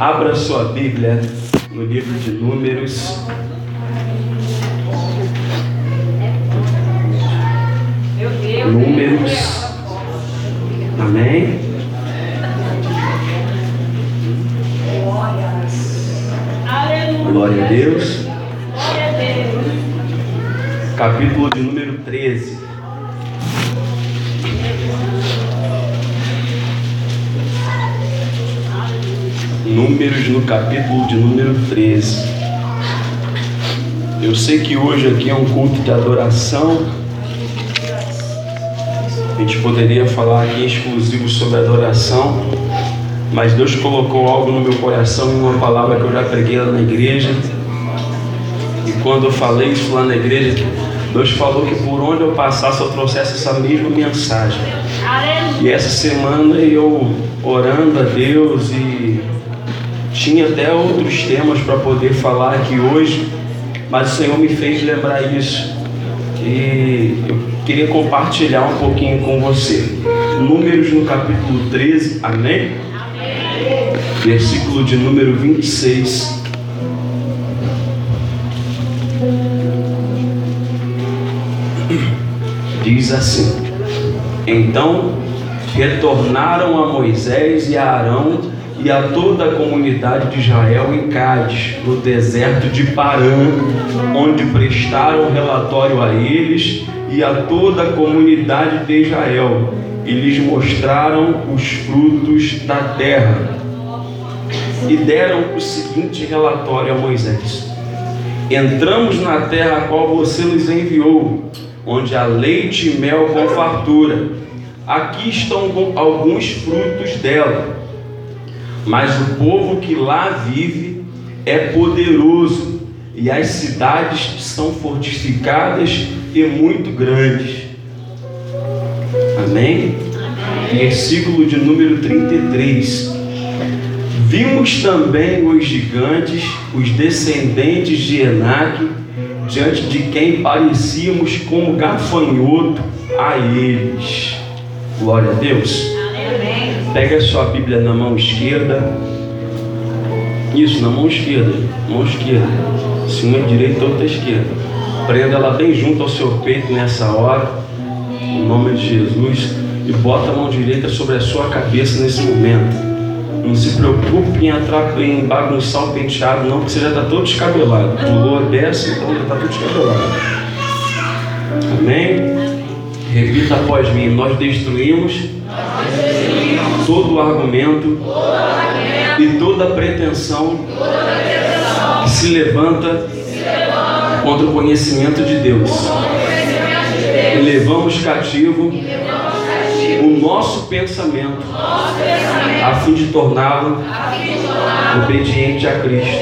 Abra sua Bíblia no livro de Números. Números. Amém? Glória a Deus. Capítulo de número 13. Números no capítulo de número 13. Eu sei que hoje aqui é um culto de adoração. A gente poderia falar aqui exclusivo sobre adoração, mas Deus colocou algo no meu coração em uma palavra que eu já preguei lá na igreja. E quando eu falei isso lá na igreja, Deus falou que por onde eu passasse eu trouxesse essa mesma mensagem. E essa semana eu orando a Deus e tinha até outros temas para poder falar aqui hoje, mas o Senhor me fez lembrar isso. E eu queria compartilhar um pouquinho com você. Números no capítulo 13, amém? amém. Versículo de número 26. Diz assim: Então retornaram a Moisés e a Arão e a toda a comunidade de Israel em Cádiz, no deserto de Parã, onde prestaram relatório a eles e a toda a comunidade de Israel, e lhes mostraram os frutos da terra. E deram o seguinte relatório a Moisés: Entramos na terra a qual você nos enviou, onde há leite e mel com fartura. Aqui estão alguns frutos dela mas o povo que lá vive é poderoso e as cidades são fortificadas e muito grandes. Amém? Versículo de número 33. Vimos também os gigantes, os descendentes de Enaque, diante de quem parecíamos como gafanhoto a eles. Glória a Deus. Pega a sua Bíblia na mão esquerda. Isso, na mão esquerda. Mão esquerda. Se uma é direita, outra é esquerda. Prenda ela bem junto ao seu peito nessa hora. Em nome de Jesus. E bota a mão direita sobre a sua cabeça nesse momento. Não se preocupe em, atrapalhar, em bagunçar o penteado, não, porque você já está todo descabelado. Pulou a dessa, então já está todo descabelado. Amém? Repita após mim: Nós destruímos todo o argumento e toda pretensão que se levanta contra o conhecimento de Deus. E levamos cativo o nosso pensamento a fim de torná-lo obediente a Cristo.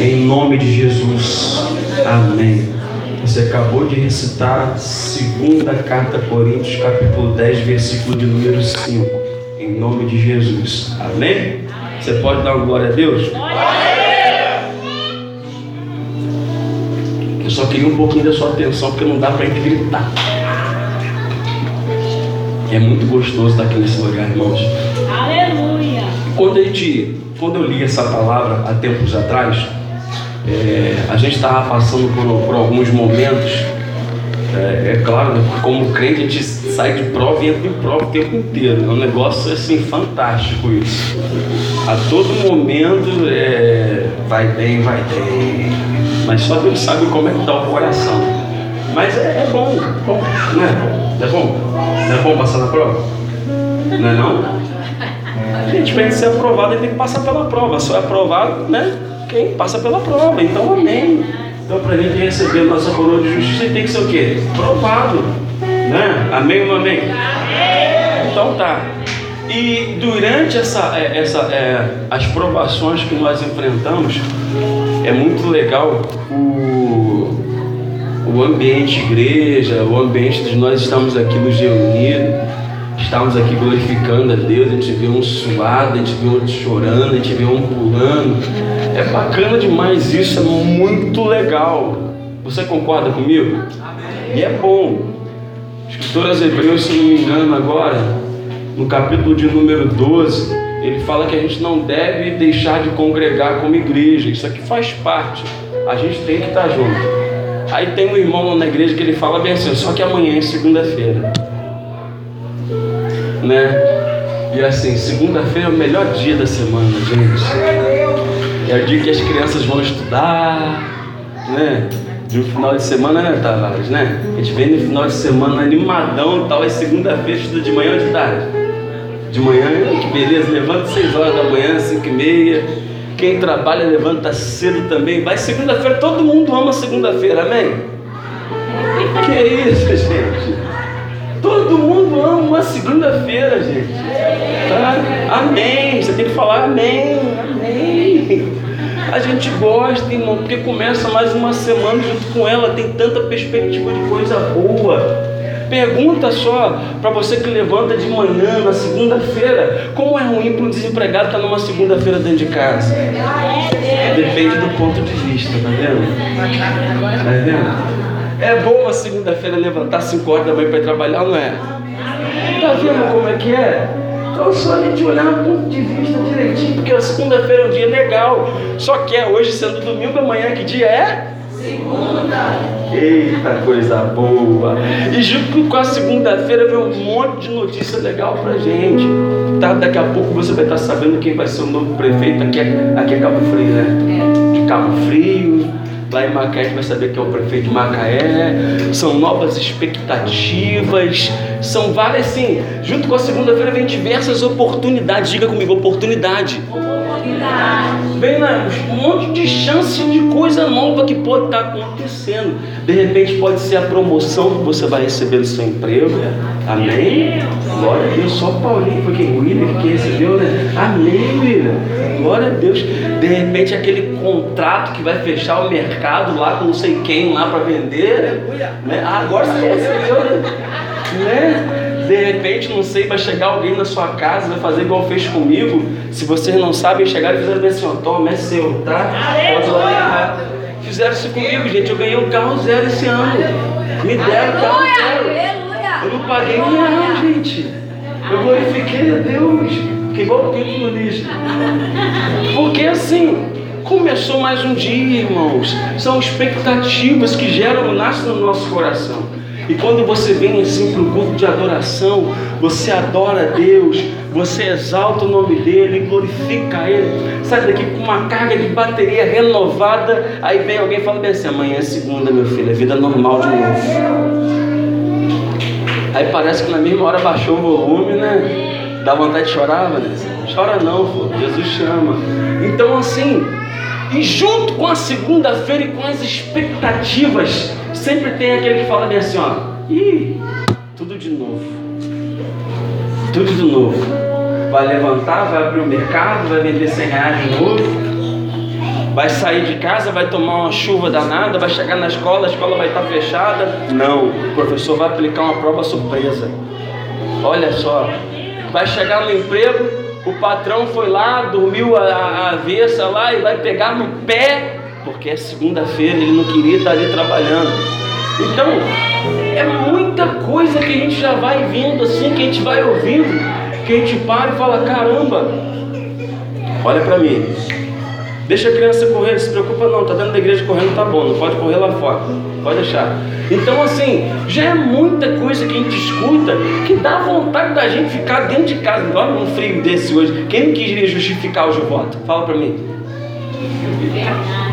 Em nome de Jesus. Amém. Você acabou de recitar a segunda carta a Coríntios, capítulo 10, versículo de número 5. Em nome de Jesus. Amém? Você pode dar uma glória a Deus? Eu só queria um pouquinho da sua atenção, porque não dá para gente gritar. É muito gostoso estar aqui nesse lugar, irmãos. Aleluia! Quando, a gente, quando eu li essa palavra há tempos atrás, é, a gente estava passando por, por, alguns momentos. É, é claro, né, como crente, a gente sai de prova e entra em prova o tempo inteiro. É um negócio assim fantástico isso. A todo momento é, vai bem, vai bem. Mas só Deus sabe como é que está o coração. Mas é, é bom, bom, né? É bom? Não é bom passar na prova? Não é não? A gente, para ser aprovado, tem que passar pela prova. Só é aprovado, né? quem passa pela prova. Então, amém. Então, para a gente receber a nossa coroa de justiça, tem que ser o quê? Provado. Né? Amém ou não amém? amém? Então tá. E durante essa, é, essa, é, as provações que nós enfrentamos, é muito legal o, o ambiente igreja, o ambiente de nós estamos aqui nos reunidos estávamos aqui glorificando a Deus, a gente vê um suado, a gente vê outro chorando, a gente vê um pulando. É bacana demais isso, é muito legal. Você concorda comigo? Amém. E é bom. Escritor aos Hebreus, se não me engano agora, no capítulo de número 12, ele fala que a gente não deve deixar de congregar como igreja. Isso aqui faz parte. A gente tem que estar junto. Aí tem um irmão na igreja que ele fala bem assim, só que amanhã é segunda-feira. Né? E assim, segunda-feira é o melhor dia da semana, gente. É o dia que as crianças vão estudar, né? De um final de semana, né, Tavares, né? A gente vem no final de semana animadão e tal, é segunda-feira, estuda de manhã ou de tarde? De manhã, que beleza, levanta 6 horas da manhã, 5 e meia. Quem trabalha levanta cedo também. Vai segunda-feira, todo mundo ama segunda-feira, amém? Que isso, gente? Todo mundo ama uma segunda-feira, gente. Tá? Amém. Você tem que falar amém, amém. A gente gosta, irmão, porque começa mais uma semana junto com ela, tem tanta perspectiva de coisa boa. Pergunta só para você que levanta de manhã na segunda-feira, como é ruim para um desempregado estar tá numa segunda-feira dentro de casa? Depende do ponto de vista, tá vendo? Tá vendo? É bom a segunda-feira levantar 5 horas da manhã para ir trabalhar, não é? Tá vendo como é que é? Então só a gente olhar no ponto de vista direitinho, porque a segunda-feira é um dia legal. Só que é hoje sendo domingo, amanhã que dia é? Segunda. Eita coisa boa. E junto com a segunda-feira vem um monte de notícia legal pra gente. Tá? Daqui a pouco você vai estar sabendo quem vai ser o novo prefeito aqui, é, aqui é Cabo Frio, né? De Cabo Frio. Lá em Macaé a gente vai saber quem é o prefeito de Macaé. São novas expectativas. São várias, sim. Junto com a segunda-feira vem diversas oportunidades. Diga comigo, oportunidade. Vem né, um monte de chance de coisa nova que pode estar acontecendo. De repente pode ser a promoção que você vai receber no seu emprego. Amém? Glória a Deus. Só Paulinho foi quem William que recebeu, né? Amém, William. Glória a Deus. De repente aquele contrato que vai fechar o mercado lá com não sei quem lá para vender. Né? Ah, agora você recebeu, né? Né? De repente, não sei, vai chegar alguém na sua casa, vai fazer igual fez comigo. Se vocês não sabem, chegaram e fizeram assim, ó, toma, é seu, tá? Pode lá. Fizeram isso comigo, gente. Eu ganhei um carro zero esse ano. Me deram carro zero. Eu não paguei um real, gente. Eu glorifiquei a Deus. Fiquei igual o pinto no lixo. Porque assim, começou mais um dia, irmãos. São expectativas que geram, nascem no nosso coração. E quando você vem assim para o culto de adoração, você adora a Deus, você exalta o nome dele, glorifica ele, sai daqui com uma carga de bateria renovada. Aí vem alguém e fala bem assim: amanhã é segunda, meu filho, é vida normal de novo. Aí parece que na mesma hora baixou o volume, né? Dá vontade de chorar, Vanessa? Chora não, pô. Jesus chama. Então assim, e junto com a segunda-feira e com as expectativas sempre tem aquele que fala bem assim, ó, ih, tudo de novo. Tudo de novo. Vai levantar, vai abrir o mercado, vai vender 100 reais de novo. Vai sair de casa, vai tomar uma chuva danada, vai chegar na escola, a escola vai estar fechada. Não, o professor vai aplicar uma prova surpresa. Olha só, vai chegar no emprego, o patrão foi lá, dormiu a, a avessa lá e vai pegar no pé porque é segunda-feira, ele não queria estar ali trabalhando. Então, é muita coisa que a gente já vai vendo assim, que a gente vai ouvindo, que a gente para e fala: caramba, olha para mim, deixa a criança correr, não se preocupa não, tá dentro da igreja correndo, tá bom, não pode correr lá fora, pode deixar. Então, assim, já é muita coisa que a gente escuta que dá vontade da gente ficar dentro de casa. Olha um frio desse hoje, quem não queria justificar o voto? Fala para mim.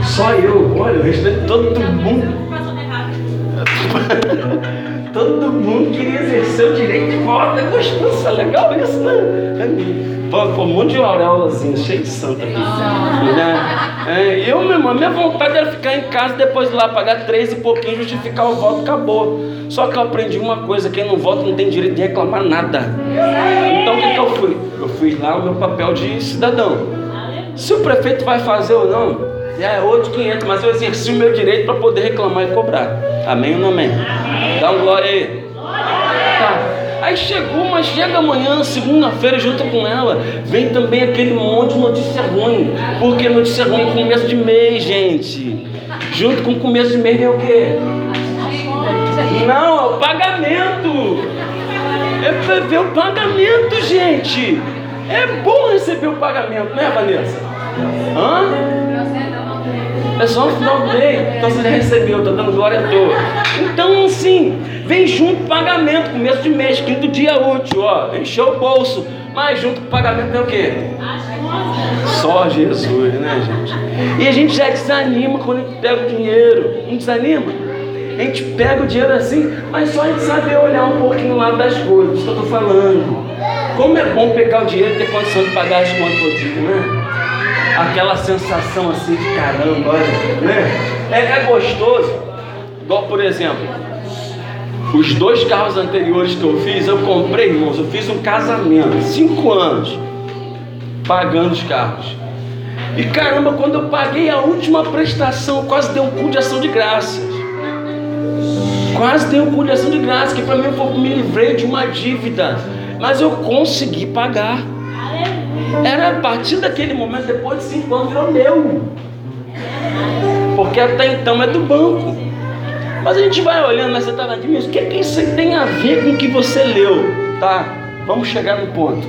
Só eu, olha, o restante todo mundo. todo mundo queria exercer o direito de voto. É gostoso, é legal isso, né? Pô, um monte de auréolazinha, cheio de santa aqui. Né? É, eu, meu irmão, minha vontade era ficar em casa depois de lá pagar três e pouquinho, justificar o voto, acabou. Só que eu aprendi uma coisa: quem não vota não tem direito de reclamar nada. Então o que, que eu fui? Eu fui lá o meu papel de cidadão. Se o prefeito vai fazer ou não, é outro 500, mas eu exerci o meu direito para poder reclamar e cobrar. Amém ou não amém? Dá um glória aí. Tá. Aí chegou, mas chega amanhã, segunda-feira, junto com ela, vem também aquele monte de notícia ruim. Porque notícia ruim é começo de mês, gente. Junto com começo de mês vem o quê? Não, é o pagamento. É ver o pagamento, gente. É bom receber o pagamento, né, Vanessa? Hã? É só do mês. Então você já recebeu, estou dando glória à toa. Então, assim, vem junto o pagamento, começo de mês, quinto dia útil, ó. Encheu o bolso. Mas junto com o pagamento é o quê? Só Jesus, né, gente? E a gente já desanima quando a gente pega o dinheiro. Não desanima? A gente pega o dinheiro assim, mas só a gente saber olhar um pouquinho lá das coisas que eu estou falando. Como é bom pegar o dinheiro e ter condição de pagar as contas todo dia, né? Aquela sensação assim de caramba, olha, né? É, é gostoso. Igual, por exemplo, os dois carros anteriores que eu fiz, eu comprei, irmãos, eu fiz um casamento, cinco anos, pagando os carros. E caramba, quando eu paguei a última prestação, quase deu um cu de ação de graças. Quase deu um cu de ação de graça, que para mim eu me livrei de uma dívida, mas eu consegui pagar. Era a partir daquele momento, depois de cinco anos, virou meu. Porque até então é do banco. Mas a gente vai olhando nessa taradinha, o que, é que isso tem a ver com o que você leu? Tá? Vamos chegar no ponto.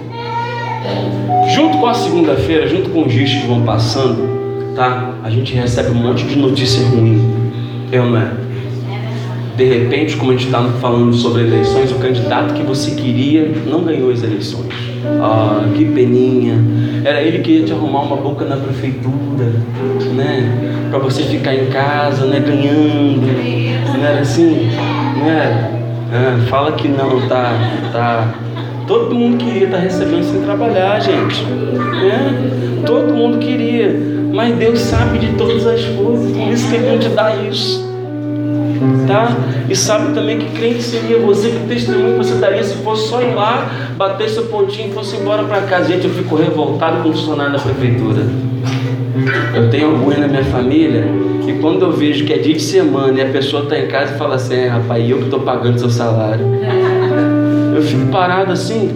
Junto com a segunda-feira, junto com os dias que vão passando, tá? A gente recebe um monte de notícia ruim. Eu não é? De repente, como a gente está falando sobre eleições, o candidato que você queria não ganhou as eleições. Ah, que peninha. Era ele que ia te arrumar uma boca na prefeitura, né? Para você ficar em casa, né? Ganhando. Não era assim? Não era? Ah, fala que não, tá, tá. Todo mundo queria estar tá recebendo sem trabalhar, gente. Né? Todo mundo queria. Mas Deus sabe de todas as coisas, por isso que Ele não te dá isso tá? E sabe também que crente seria você, que testemunho você daria se fosse só ir lá, bater seu pontinho e fosse embora para casa. Gente, eu fico revoltado com o funcionário da prefeitura. Eu tenho alguns na minha família e quando eu vejo que é dia de semana e a pessoa está em casa e fala assim, é, rapaz, eu que estou pagando seu salário. Eu fico parado assim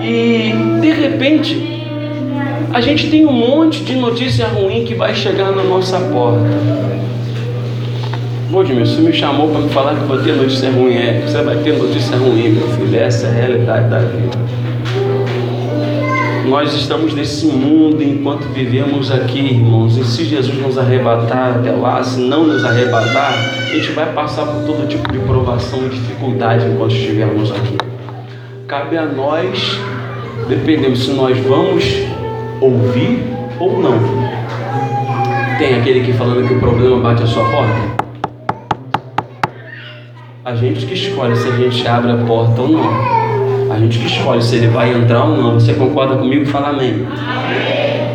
e de repente a gente tem um monte de notícia ruim que vai chegar na nossa porta. Edmilson, você me chamou para me falar que vou ter notícia ruim. É, você vai ter notícia ruim, meu filho. Essa é a realidade da vida. Nós estamos nesse mundo enquanto vivemos aqui, irmãos. E se Jesus nos arrebatar até lá, se não nos arrebatar, a gente vai passar por todo tipo de provação e dificuldade enquanto estivermos aqui. Cabe a nós, dependendo se nós vamos ouvir ou não. Tem aquele que falando que o problema bate a sua porta. A gente que escolhe se a gente abre a porta ou não. A gente que escolhe se ele vai entrar ou não. Você concorda comigo? Fala amém.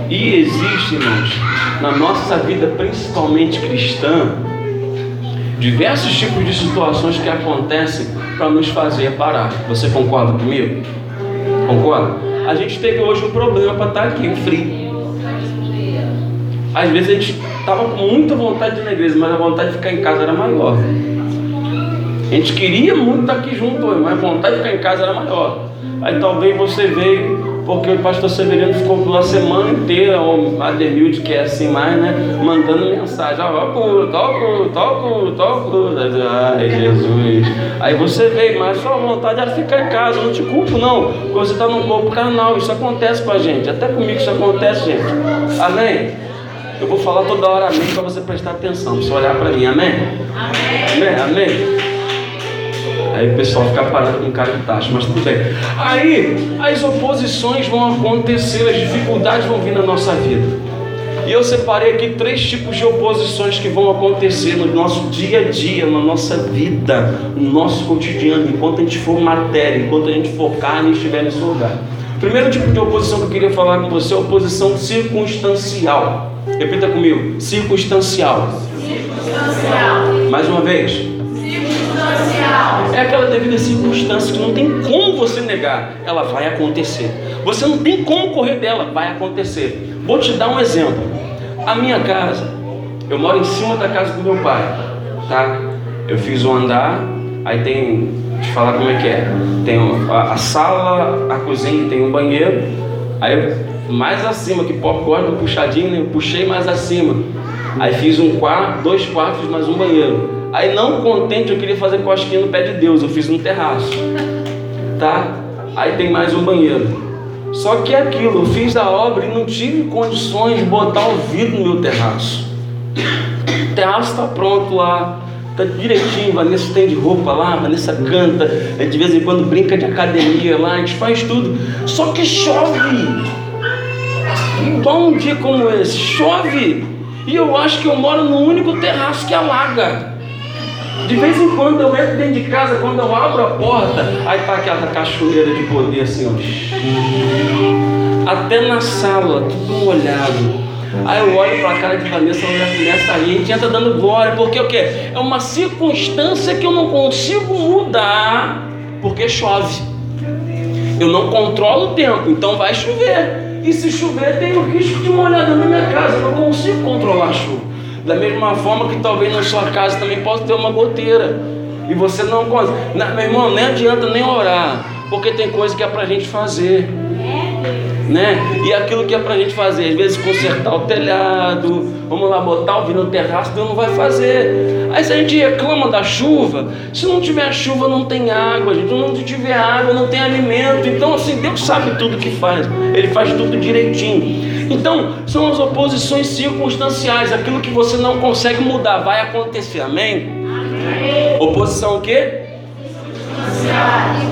E existe, irmãos, na nossa vida, principalmente cristã, diversos tipos de situações que acontecem para nos fazer parar. Você concorda comigo? Concorda? A gente teve hoje um problema para estar aqui, um frio. Às vezes a gente estava com muita vontade de ir na igreja, mas a vontade de ficar em casa era maior. A gente queria muito estar aqui junto hoje, mas a vontade de ficar em casa era maior. Aí talvez você veio porque o pastor Severino ficou pela semana inteira, ou Ademilde, que é assim mais, né? Mandando mensagem, ó, oh, toco, toco, toco. Ai, Jesus. Aí você veio, mas sua vontade era ficar em casa, não te culpo não. Porque você está num corpo carnal, isso acontece com a gente. Até comigo isso acontece, gente. Amém? Eu vou falar toda hora amém para você prestar atenção, você olhar para mim, amém? Amém, amém. amém. Aí o pessoal fica parado com cara de taxa, mas tudo bem. Aí as oposições vão acontecer, as dificuldades vão vir na nossa vida. E eu separei aqui três tipos de oposições que vão acontecer no nosso dia a dia, na nossa vida, no nosso cotidiano, enquanto a gente for matéria, enquanto a gente for carne e estiver nesse lugar. Primeiro tipo de oposição que eu queria falar com você é a oposição circunstancial. Repita comigo: circunstancial. Circunstancial. Mais uma vez. É aquela devida circunstância que não tem como você negar, ela vai acontecer. Você não tem como correr dela, vai acontecer. Vou te dar um exemplo. A minha casa, eu moro em cima da casa do meu pai, tá? Eu fiz um andar, aí tem, eu falar como é que é. Tem a, a sala, a cozinha, tem um banheiro. Aí mais acima, que pop gosta do puxadinho, né? eu puxei mais acima. Aí fiz um quarto, dois quartos mais um banheiro. Aí não contente, eu queria fazer cosquinha no pé de Deus, eu fiz no terraço. Tá? Aí tem mais um banheiro. Só que é aquilo, eu fiz a obra e não tive condições de botar o vidro no meu terraço. O terraço está pronto lá, tá direitinho, Vanessa tem de roupa lá, Vanessa canta, de vez em quando brinca de academia lá, a gente faz tudo. Só que chove. Igual um dia como esse, chove. E eu acho que eu moro no único terraço que alaga. De vez em quando eu entro dentro de casa, quando eu abro a porta, aí tá aquela cachoeira de poder assim, ó. Até na sala, tudo molhado. Aí eu olho para a cara de Vanessa, ela já começa a a gente entra dando glória, porque o quê? É uma circunstância que eu não consigo mudar, porque chove. Eu não controlo o tempo, então vai chover. E se chover, tem o risco de molhar na minha casa, eu não consigo controlar a chuva. Da mesma forma que talvez na sua casa também possa ter uma goteira. E você não consegue. Meu irmão, nem adianta nem orar. Porque tem coisa que é pra gente fazer. Né? E aquilo que é pra gente fazer, às vezes consertar o telhado, vamos lá botar o vinho no terraço, Deus não vai fazer. Aí se a gente reclama da chuva, se não tiver chuva não tem água, gente, não tiver água não tem alimento. Então assim, Deus sabe tudo que faz, Ele faz tudo direitinho. Então, são as oposições circunstanciais, aquilo que você não consegue mudar, vai acontecer, amém? amém. Oposição o quê?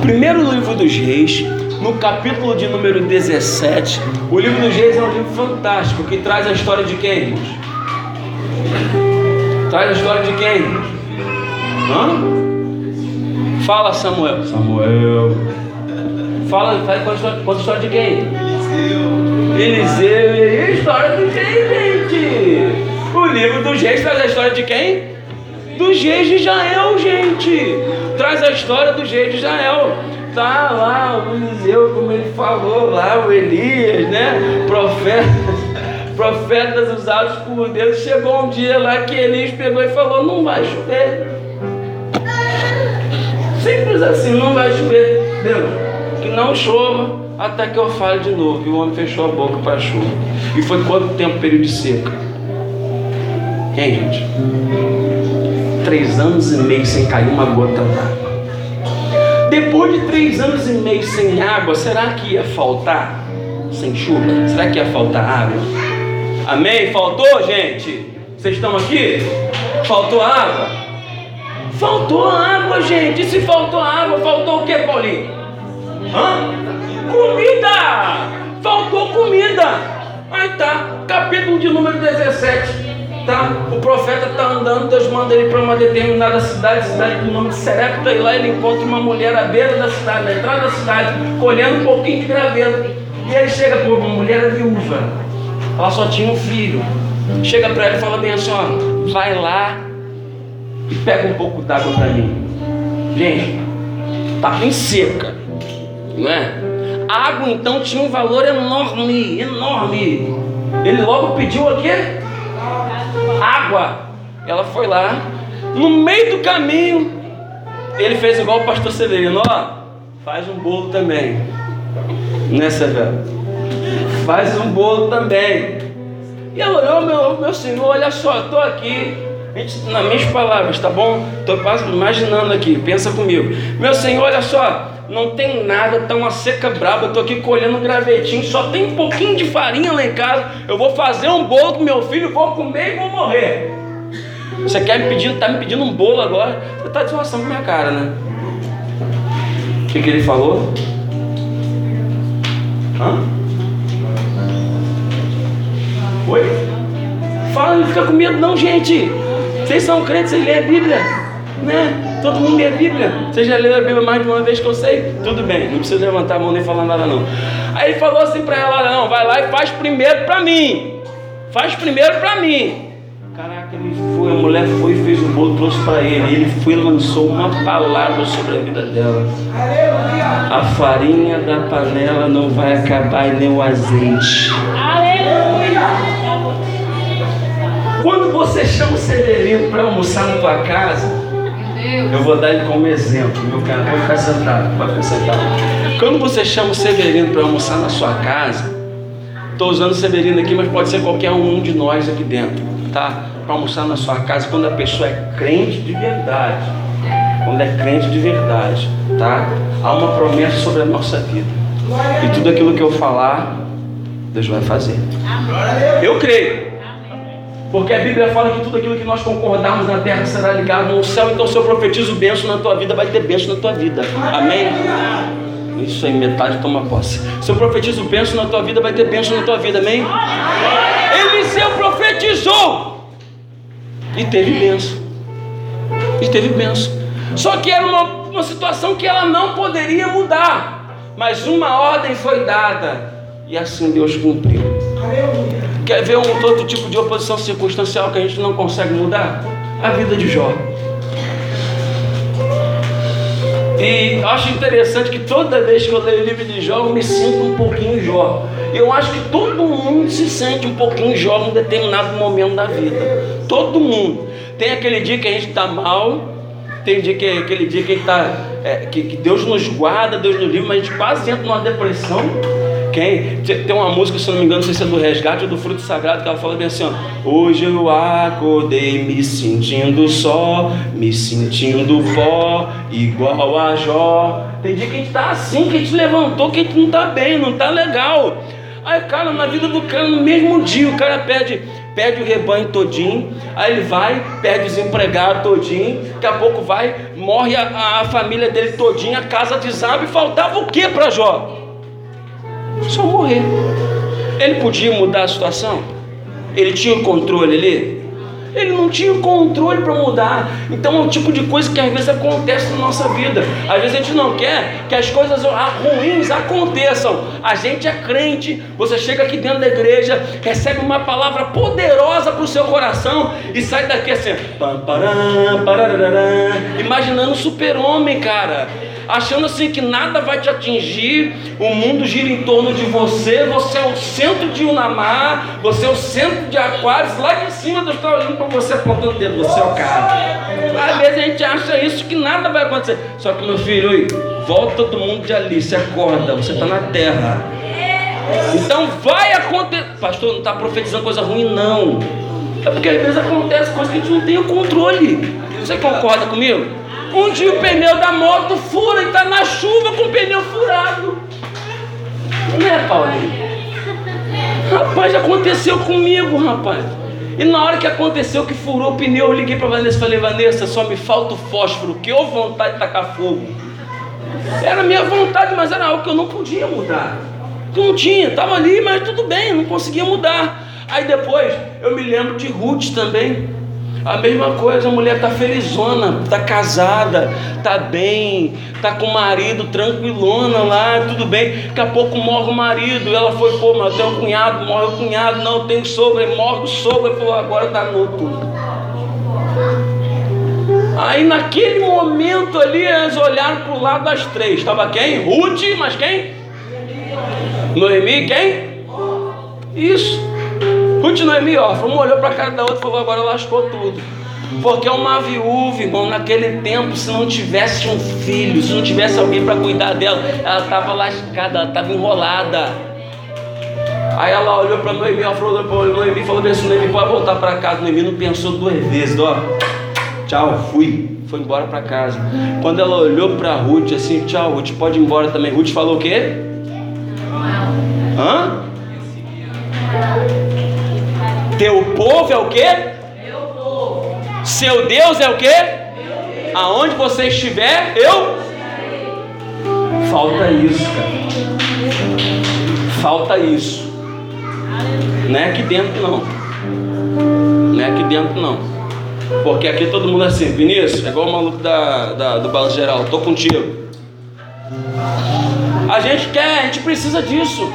Primeiro livro dos reis, no capítulo de número 17, o livro dos reis é um livro fantástico, que traz a história de quem? Traz a história de quem? Hã? Fala Samuel. Samuel. Fala, fala com a história, com a história de quem? Eliseu. E a história do rei, gente? O livro dos reis traz a história de quem? Dos reis de Israel, gente. Traz a história dos reis de Israel. Tá lá o Eliseu, como ele falou lá, o Elias, né? Profetas profetas usados por Deus. Chegou um dia lá que Elias pegou e falou: Não vai chover. Simples assim, não vai chover. Deus, que não chova até que eu fale de novo. E o homem fechou a boca para a chuva. E foi quanto tempo período de seca? Hein, gente? Três anos e meio sem cair uma gota d'água. Depois de três anos e meio sem água, será que ia faltar? Sem chuva? Será que ia faltar água? Amém? Faltou, gente? Vocês estão aqui? Faltou água? Faltou água, gente. E se faltou água, faltou o que, Paulinho? Hã? Comida! Faltou comida! Aí tá, capítulo de número 17. Tá? O profeta está andando, Deus manda ele para uma determinada cidade, cidade do nome de Serepta, e lá ele encontra uma mulher à beira da cidade, na entrada da cidade, colhendo um pouquinho de graveto. E ele chega, por uma mulher viúva, ela só tinha um filho. Chega para ela e fala bem assim: ó, vai lá e pega um pouco d'água para mim. Gente, tá bem seca, não é? Água então tinha um valor enorme, enorme. Ele logo pediu o quê? Água. Ela foi lá, no meio do caminho, ele fez igual o pastor Severino, ó, faz um bolo também. Né, Severo? Faz um bolo também. E ela olhou, meu, meu senhor, olha só, estou aqui, nas minhas palavras, tá bom? Estou imaginando aqui, pensa comigo. Meu senhor, olha só, não tem nada, tá uma seca braba, eu tô aqui colhendo um gravetinho, só tem um pouquinho de farinha lá em casa. Eu vou fazer um bolo com meu filho, vou comer e vou morrer. Você quer me pedir, tá me pedindo um bolo agora? Você tá de com minha cara, né? O que, que ele falou? Hã? Oi? Fala, não fica com medo não, gente. Vocês são crentes, vocês lêem a Bíblia né? Todo mundo lê a Bíblia. Você já leu a Bíblia mais de uma vez que eu sei? Tudo bem, não precisa levantar a mão nem falar nada não. Aí ele falou assim para ela, não, vai lá e faz primeiro para mim. Faz primeiro para mim. Caraca, ele foi, a mulher foi fez o bolo, trouxe para ele. Ele foi e lançou uma palavra sobre a vida dela. A farinha da panela não vai acabar e nem o azeite. Aleluia! Quando você chama o Severino para almoçar na tua casa, eu vou dar ele como exemplo, meu cara. Pode ficar sentado, pode ficar sentado. Quando você chama o Severino para almoçar na sua casa, estou usando o Severino aqui, mas pode ser qualquer um de nós aqui dentro, tá? Para almoçar na sua casa, quando a pessoa é crente de verdade. Quando é crente de verdade, tá? Há uma promessa sobre a nossa vida. E tudo aquilo que eu falar, Deus vai fazer. Eu creio. Porque a Bíblia fala que tudo aquilo que nós concordarmos na terra será ligado no céu. Então, se eu profetizo bênção na tua vida, vai ter bênção na tua vida. Amém? Isso aí, metade toma posse. Se eu profetizo bênção na tua vida, vai ter bênção na tua vida. Amém? Eliseu profetizou. E teve bênção. E teve bênção. Só que era uma, uma situação que ela não poderia mudar. Mas uma ordem foi dada. E assim Deus cumpriu. Quer ver um outro tipo de oposição circunstancial que a gente não consegue mudar? A vida de Jó. E acho interessante que toda vez que eu leio o livro de Jó, eu me sinto um pouquinho Jó. Eu acho que todo mundo se sente um pouquinho Jó num determinado momento da vida. Todo mundo. Tem aquele dia que a gente está mal, tem dia que, aquele dia que, tá, é, que, que Deus nos guarda, Deus nos livra, mas a gente quase entra numa depressão. Quem? Tem uma música, se não me engano, não sei se é do Resgate ou do Fruto Sagrado, que ela fala bem assim: ó, Hoje eu acordei me sentindo só, me sentindo pó, igual a Jó. Tem dia que a gente tá assim, que a gente levantou, que a gente não tá bem, não tá legal. Aí, cara, na vida do cara, no mesmo dia, o cara pede, perde o rebanho todinho, aí ele vai, perde os empregados todinho, daqui a pouco vai, morre a, a família dele todinha, a casa desaba e faltava o que para Jó? Só morrer. Ele podia mudar a situação? Ele tinha o controle ali? Ele não tinha o controle para mudar. Então é um tipo de coisa que às vezes acontece na nossa vida. Às vezes a gente não quer que as coisas ruins aconteçam. A gente é crente. Você chega aqui dentro da igreja, recebe uma palavra poderosa para o seu coração e sai daqui assim, imaginando super-homem, cara achando assim que nada vai te atingir, o mundo gira em torno de você, você é o centro de Unamar, você é o centro de Aquários, lá de cima Deus está olhando para você apontando o dedo, você é o cara. Às vezes a gente acha isso que nada vai acontecer. Só que meu filho, volta do mundo de Alice, acorda, você está na terra. Então vai acontecer. Pastor, não está profetizando coisa ruim, não. É porque às vezes acontece coisas que a gente não tem o controle. Você concorda comigo? Um dia o pneu da moto fura e está na chuva com o pneu furado. Não é, Paulinho? Rapaz, aconteceu comigo, rapaz. E na hora que aconteceu que furou o pneu, eu liguei para Vanessa e falei, Vanessa, só me falta o fósforo, que ou vontade de tacar fogo. Era minha vontade, mas era algo que eu não podia mudar. Eu não tinha, estava ali, mas tudo bem, não conseguia mudar. Aí depois eu me lembro de Ruth também. A mesma coisa, a mulher está felizona, está casada, está bem, está com o marido tranquilona lá, tudo bem. Daqui a pouco morre o marido, ela foi, pô, mas eu tenho um cunhado, morre o cunhado, não, tem sogro, morre o sogro, falou, agora danou tudo. Aí naquele momento ali, eles olharam para o lado das três. Estava quem? Ruth, mas quem? Noemi, quem? Isso. Ruth e Noemi, ó, uma olhou para a cara da outra e falou: agora lascou tudo. Porque uma viúva, irmão, naquele tempo, se não tivesse um filho, se não tivesse alguém para cuidar dela, ela estava lascada, ela estava enrolada. Aí ela olhou para Noemi, ela falou para Noemi, falou assim, Noemi, pode voltar para casa. Noemi não pensou duas vezes, ó. Tchau, fui. Foi embora para casa. Quando ela olhou para Ruth, assim, tchau, Ruth, pode ir embora também. Ruth falou o quê? Hã? Teu povo é o quê? Seu Deus é o quê? Aonde você estiver, eu. Falta isso, cara. Falta isso. Não é aqui dentro não. Não é aqui dentro não. Porque aqui todo mundo é assim, Vinícius, é igual o maluco da, da, do balanço geral, tô contigo. A gente quer, a gente precisa disso.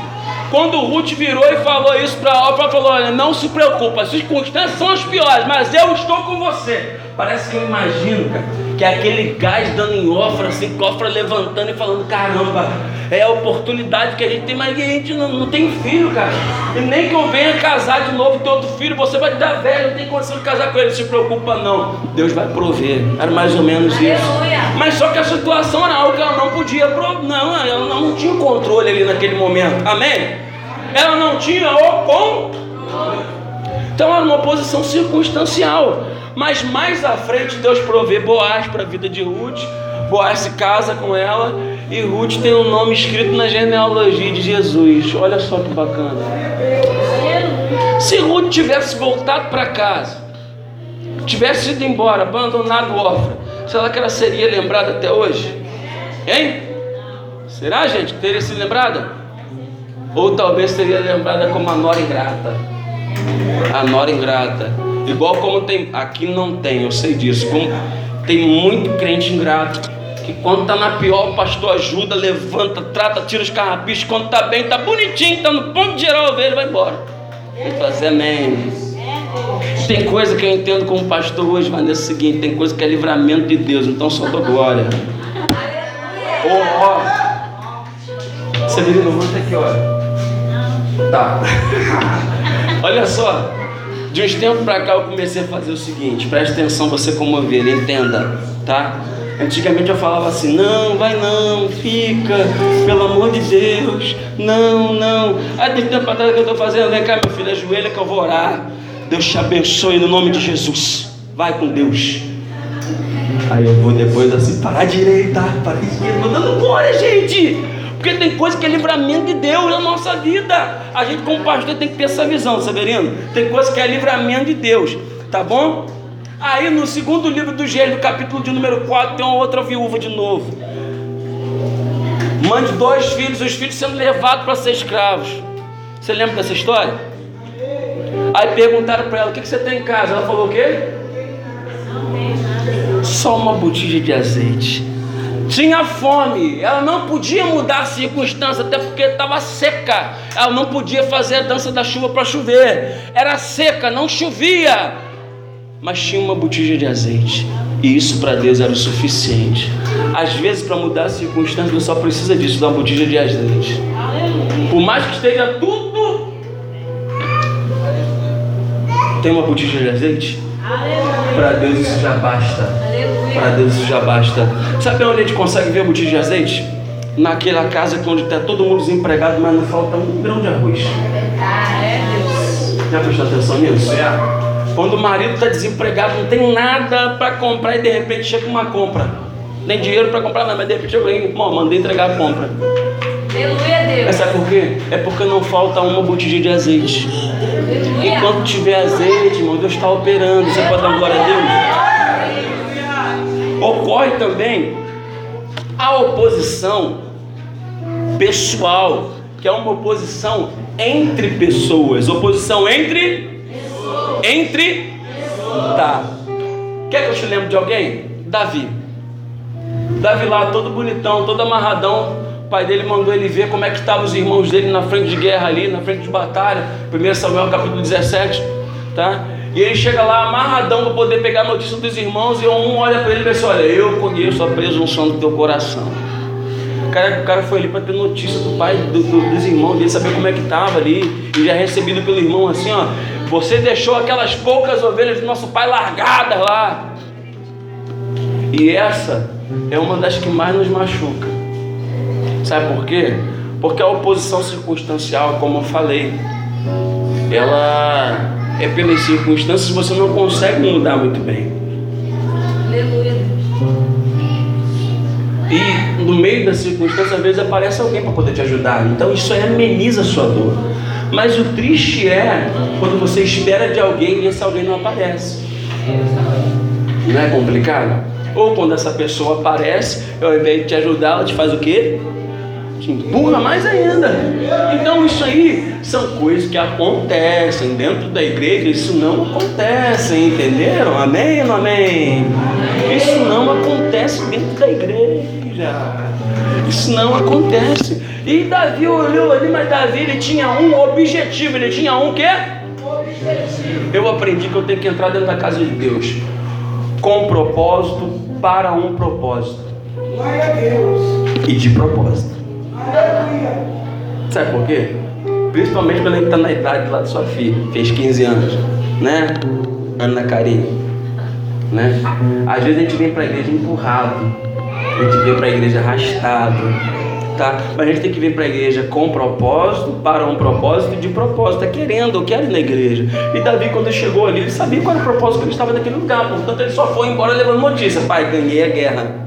Quando Ruth virou e falou isso para a Oprah, falou: Olha, não se preocupe, as circunstâncias são as piores, mas eu estou com você. Parece que eu imagino, cara, que é aquele gás dando em Ofra, assim, cofra levantando e falando: Caramba, é a oportunidade que a gente tem, mas a gente não, não tem filho, cara. E nem que eu venha casar de novo, ter outro filho, você vai dar velho, não tem condição de casar com ele, não se preocupa, não. Deus vai prover. Era mais ou menos isso. Mas só que a situação era algo que ela não podia prover. Não, ela não tinha controle ali naquele momento. Amém? ela não tinha o controle. Então era uma posição circunstancial. Mas mais à frente Deus provê Boaz para a vida de Ruth. Boaz se casa com ela E Ruth tem um nome escrito na genealogia de Jesus. Olha só que bacana. Se Ruth tivesse voltado para casa, tivesse ido embora, abandonado o órfão, será que ela seria lembrada até hoje? Hein? Será, gente, que teria sido lembrada? Ou talvez seria lembrada como a nora ingrata. A nora ingrata. Igual como tem. Aqui não tem, eu sei disso. Como tem muito crente ingrato. Que quando está na pior, o pastor ajuda, levanta, trata, tira os carrapichos. Quando está bem, está bonitinho, está no ponto de gerar ovelha, vai embora. Tem que fazer amém. Tem coisa que eu entendo como pastor hoje, mas é o seguinte: tem coisa que é livramento de Deus, então só dou glória. Oh, ó. Severino, levanta aqui, olha. Tá. olha só. De uns tempos para cá eu comecei a fazer o seguinte, preste atenção você como ovelha, entenda, tá? Antigamente eu falava assim, não, vai não, fica, pelo amor de Deus, não, não. Aí tem tempo atrás que eu estou fazendo, vem cá meu filho, ajoelha que eu vou orar. Deus te abençoe no nome de Jesus. Vai com Deus. Aí eu vou depois assim, para a direita, para a esquerda, dando glória, gente. Porque tem coisa que é livramento de Deus na nossa vida. A gente, como pastor, tem que ter essa visão, Severino. Tem coisa que é livramento de Deus, tá bom? Aí no segundo livro do Gênesis, capítulo de número 4, tem uma outra viúva de novo. Mande dois filhos, os filhos sendo levados para ser escravos. Você lembra dessa história? Aí perguntaram para ela: O que, que você tem em casa? Ela falou: O quê? Só uma botija de azeite. Tinha fome, ela não podia mudar a circunstância, até porque estava seca. Ela não podia fazer a dança da chuva para chover, era seca, não chovia, mas tinha uma botija de azeite, e isso para Deus era o suficiente. Às vezes, para mudar a circunstância, você só precisa disso, uma botija de azeite. Por mais que esteja tudo, tem uma botija de azeite? Para Deus isso já basta. Para Deus isso já basta. Sabe onde a gente consegue ver botija de azeite? Naquela casa onde está todo mundo desempregado, mas não falta um grão de arroz. Já prestou atenção nisso? Quando o marido está desempregado, não tem nada para comprar e de repente chega uma compra. Nem dinheiro para comprar, não, mas de repente chega aí, irmão, mandei entregar a compra. Aleluia, Deus. Mas sabe por quê? É porque não falta uma botija de azeite. Enquanto tiver azeite, irmão, Deus está operando. Você pode dar glória a Deus? Ocorre também a oposição pessoal, que é uma oposição entre pessoas. Oposição entre? Entre? Tá. Quer que eu te lembre de alguém? Davi. Davi lá, todo bonitão, todo amarradão. O pai dele mandou ele ver como é que estavam os irmãos dele na frente de guerra ali, na frente de batalha. 1 Samuel capítulo 17, tá? E ele chega lá amarradão para poder pegar a notícia dos irmãos e um olha para ele e assim, olha, eu conheço a presunção do teu coração. O cara, o cara foi ali para ter notícia do pai, do, do, dos irmãos dele, saber como é que estava ali, e já recebido pelo irmão assim, ó, você deixou aquelas poucas ovelhas do nosso pai largadas lá. E essa é uma das que mais nos machuca. Sabe por quê? Porque a oposição circunstancial, como eu falei, ela é pelas circunstâncias você não consegue mudar muito bem. Aleluia. E no meio da circunstância, às vezes aparece alguém para poder te ajudar. Então isso aí ameniza a sua dor. Mas o triste é quando você espera de alguém e esse alguém não aparece. Não é complicado? Ou quando essa pessoa aparece, ao invés de te ajudar, ela te faz o quê? Te mais ainda. Então isso aí são coisas que acontecem dentro da igreja, isso não acontece, entenderam? Amém ou não amém? Isso não acontece dentro da igreja. Isso não acontece. E Davi olhou ali, mas Davi ele tinha um objetivo, ele tinha um quê? Eu aprendi que eu tenho que entrar dentro da casa de Deus com propósito, para um propósito. E de propósito. Sabe por quê? Principalmente quando a gente está na idade lá de sua filha, fez 15 anos, né? Ana Karine, né? Às vezes a gente vem para a igreja empurrado, a gente vem para a igreja arrastado, tá? Mas a gente tem que vir para a igreja com propósito, para um propósito de propósito, é querendo, eu quero ir na igreja. E Davi, quando chegou ali, ele sabia qual era o propósito que ele estava naquele lugar, portanto ele só foi embora levando notícia: pai, ganhei a guerra.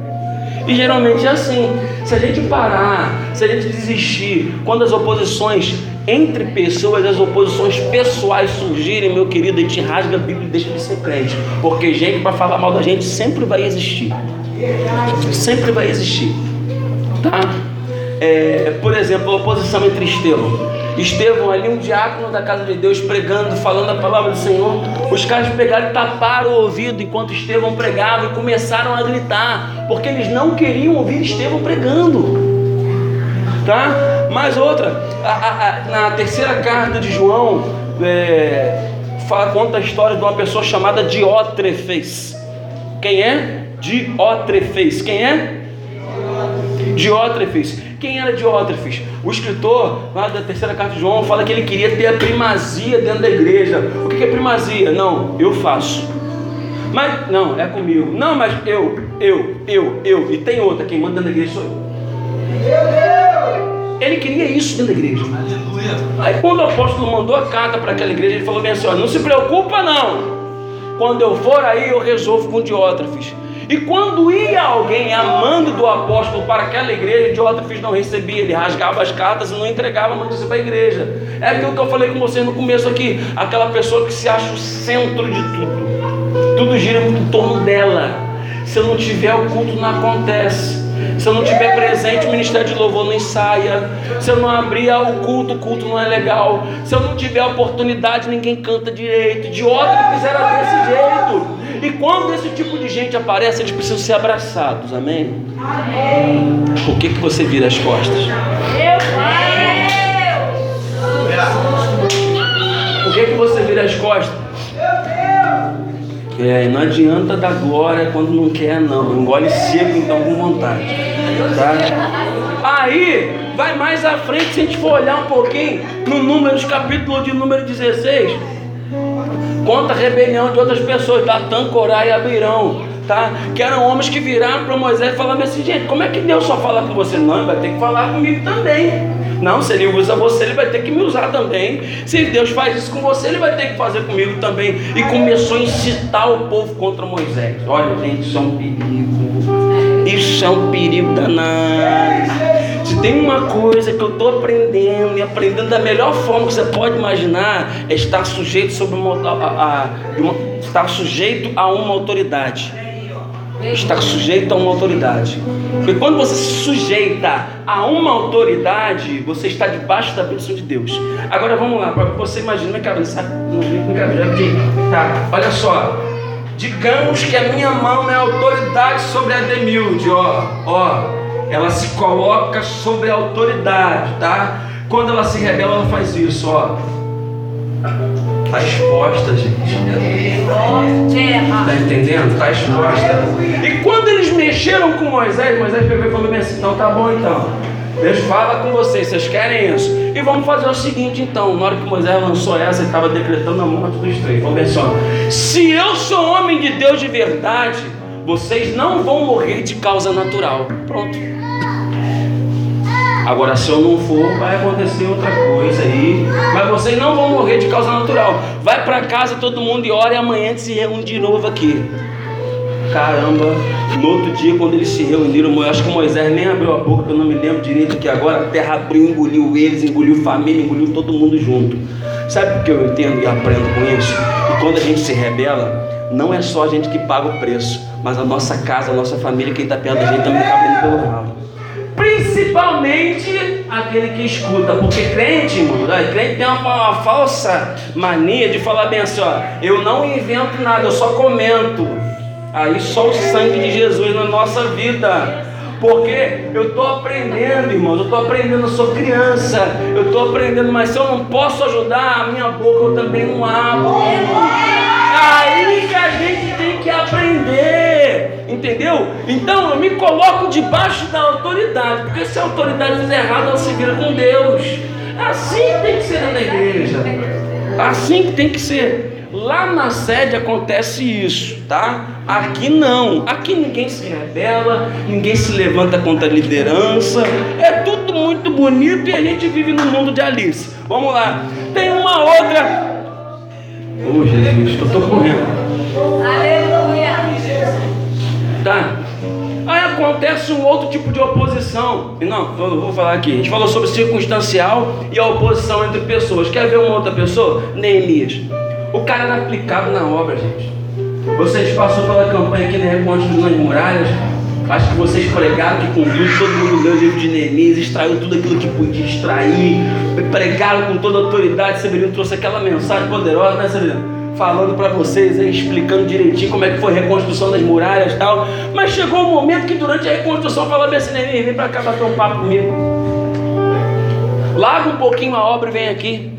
E geralmente é assim. Se a gente parar, se a gente desistir, quando as oposições entre pessoas, as oposições pessoais surgirem, meu querido, a gente rasga a Bíblia e deixa de ser crente. Porque gente para falar mal da gente sempre vai existir. Sempre vai existir. Tá? É, por exemplo, a oposição entre Estevão. Estevão ali, um diácono da casa de Deus, pregando, falando a palavra do Senhor. Os caras pegaram e taparam o ouvido enquanto Estevão pregava e começaram a gritar, porque eles não queriam ouvir Estevão pregando. Tá? Mais outra, a, a, a, na terceira carta de João, é, fala, conta a história de uma pessoa chamada Diótrefes. Quem é? Diótrefes. Quem é? Diótrefes. Quem era Diótrefes? O escritor lá da terceira carta de João fala que ele queria ter a primazia dentro da igreja. O que é primazia? Não, eu faço. Mas, não, é comigo. Não, mas eu, eu, eu, eu. E tem outra, quem manda dentro da igreja sou eu. Ele queria isso dentro da igreja. Aí quando o apóstolo mandou a carta para aquela igreja, ele falou bem assim: ó, não se preocupa não. Quando eu for aí, eu resolvo com Diótrefes. E quando ia alguém amando do apóstolo para aquela igreja, Diótrefes não recebia, ele rasgava as cartas e não entregava a notícia para a igreja. É aquilo que eu falei com você no começo aqui: aquela pessoa que se acha o centro de tudo, tudo gira em torno dela. Se não tiver, o culto não acontece. Se eu não tiver presente, o ministério de louvor não ensaia. Se eu não abrir o culto, o culto não é legal. Se eu não tiver oportunidade, ninguém canta direito. Outro que fizeram desse jeito. E quando esse tipo de gente aparece, eles precisam ser abraçados. Amém? Amém. Por que, que você vira as costas? Meu Por que, que você vira as costas? É, não adianta dar glória quando não quer, não. Engole seco, então, com vontade. Tá? Aí, vai mais à frente, se a gente for olhar um pouquinho, no Números, capítulo de número 16, conta a rebelião de outras pessoas, Datã, Corá e Abirão. Tá? Que eram homens que viraram para Moisés e falaram assim, gente, como é que Deus só fala com você? Não, ele vai ter que falar comigo também. Não, se ele usa você, ele vai ter que me usar também. Se Deus faz isso com você, ele vai ter que fazer comigo também. E começou a incitar o povo contra Moisés. Olha, gente, isso é um perigo. Isso é um perigo danado. Tem uma coisa que eu estou aprendendo e aprendendo da melhor forma que você pode imaginar, é estar sujeito sobre uma, a, a, uma estar sujeito a uma autoridade está sujeito a uma autoridade. Porque quando você se sujeita a uma autoridade, você está debaixo da bênção de Deus. Agora vamos lá, para você imaginar minha cabeça. Tá, olha só. Digamos que a minha mão é autoridade sobre a Demilde, ó, ó. Ela se coloca sobre a autoridade, tá? Quando ela se rebela, ela faz isso, ó. Está exposta, gente. Está entendendo? Está exposta. E quando eles mexeram com Moisés, Moisés pegou e falou assim: então tá bom então. Deus fala com vocês, vocês querem isso? E vamos fazer o seguinte então, na hora que Moisés lançou essa, ele estava decretando a morte dos três. Vamos ver só. Se eu sou homem de Deus de verdade, vocês não vão morrer de causa natural. Pronto. Agora, se eu não for, vai acontecer outra coisa aí. Mas vocês não vão morrer de causa natural. Vai para casa todo mundo e ora e amanhã se reúne de novo aqui. Caramba, no outro dia, quando eles se reuniram, eu acho que Moisés nem abriu a boca, eu não me lembro direito que agora a terra abriu, engoliu eles, engoliu família, engoliu todo mundo junto. Sabe o que eu entendo e aprendo com isso? E quando a gente se rebela, não é só a gente que paga o preço, mas a nossa casa, a nossa família, quem está perto da gente também está vindo pelo ralo principalmente aquele que escuta, porque crente, né? crente tem uma, uma, falsa mania de falar bem assim: ó, eu não invento nada, eu só comento. Aí só o sangue de Jesus na nossa vida. Porque eu estou aprendendo, irmãos, eu estou aprendendo, eu sou criança, eu estou aprendendo, mas se eu não posso ajudar, a minha boca eu também não abro. Entendeu? Então eu me coloco debaixo da autoridade, porque se a autoridade fizer errado, ela se vira com Deus. Assim tem que ser na igreja, assim que tem que ser. Lá na sede acontece isso, tá? Aqui não. Aqui ninguém se rebela, ninguém se levanta contra a liderança. É tudo muito bonito e a gente vive no mundo de Alice. Vamos lá. Tem uma outra. Oh Jesus, eu estou correndo. Aleluia. Tá. Aí acontece um outro tipo de oposição. E não, eu vou falar aqui. A gente falou sobre circunstancial e a oposição entre pessoas. Quer ver uma outra pessoa? Neemias. O cara era aplicado na obra, gente. Vocês passaram pela campanha aqui na Reconstrução das Muralhas. Acho que vocês pregaram que tudo, todo mundo leu o livro de Neemias, extraiu tudo aquilo que podia extrair, pregaram com toda a autoridade. Severino trouxe aquela mensagem poderosa, né, Severino? Falando para vocês, aí, explicando direitinho como é que foi a reconstrução das muralhas e tal. Mas chegou um momento que durante a reconstrução bem assim, vem para cá bater um papo comigo. Larga um pouquinho a obra e vem aqui.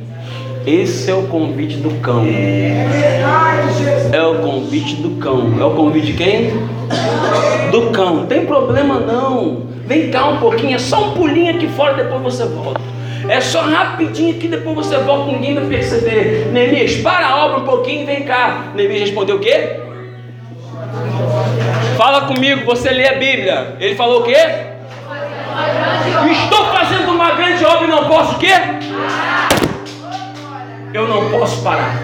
Esse é o convite do cão. É o convite do cão. É o convite de quem? Do cão. Tem problema não. Vem cá um pouquinho, é só um pulinho aqui fora, depois você volta. É só rapidinho que depois você volta, ninguém vai perceber. Neemias, para a obra um pouquinho e vem cá. Neemias respondeu o quê? Fala comigo, você lê a Bíblia. Ele falou o quê? Estou fazendo uma grande obra e não posso o quê? Eu não posso parar.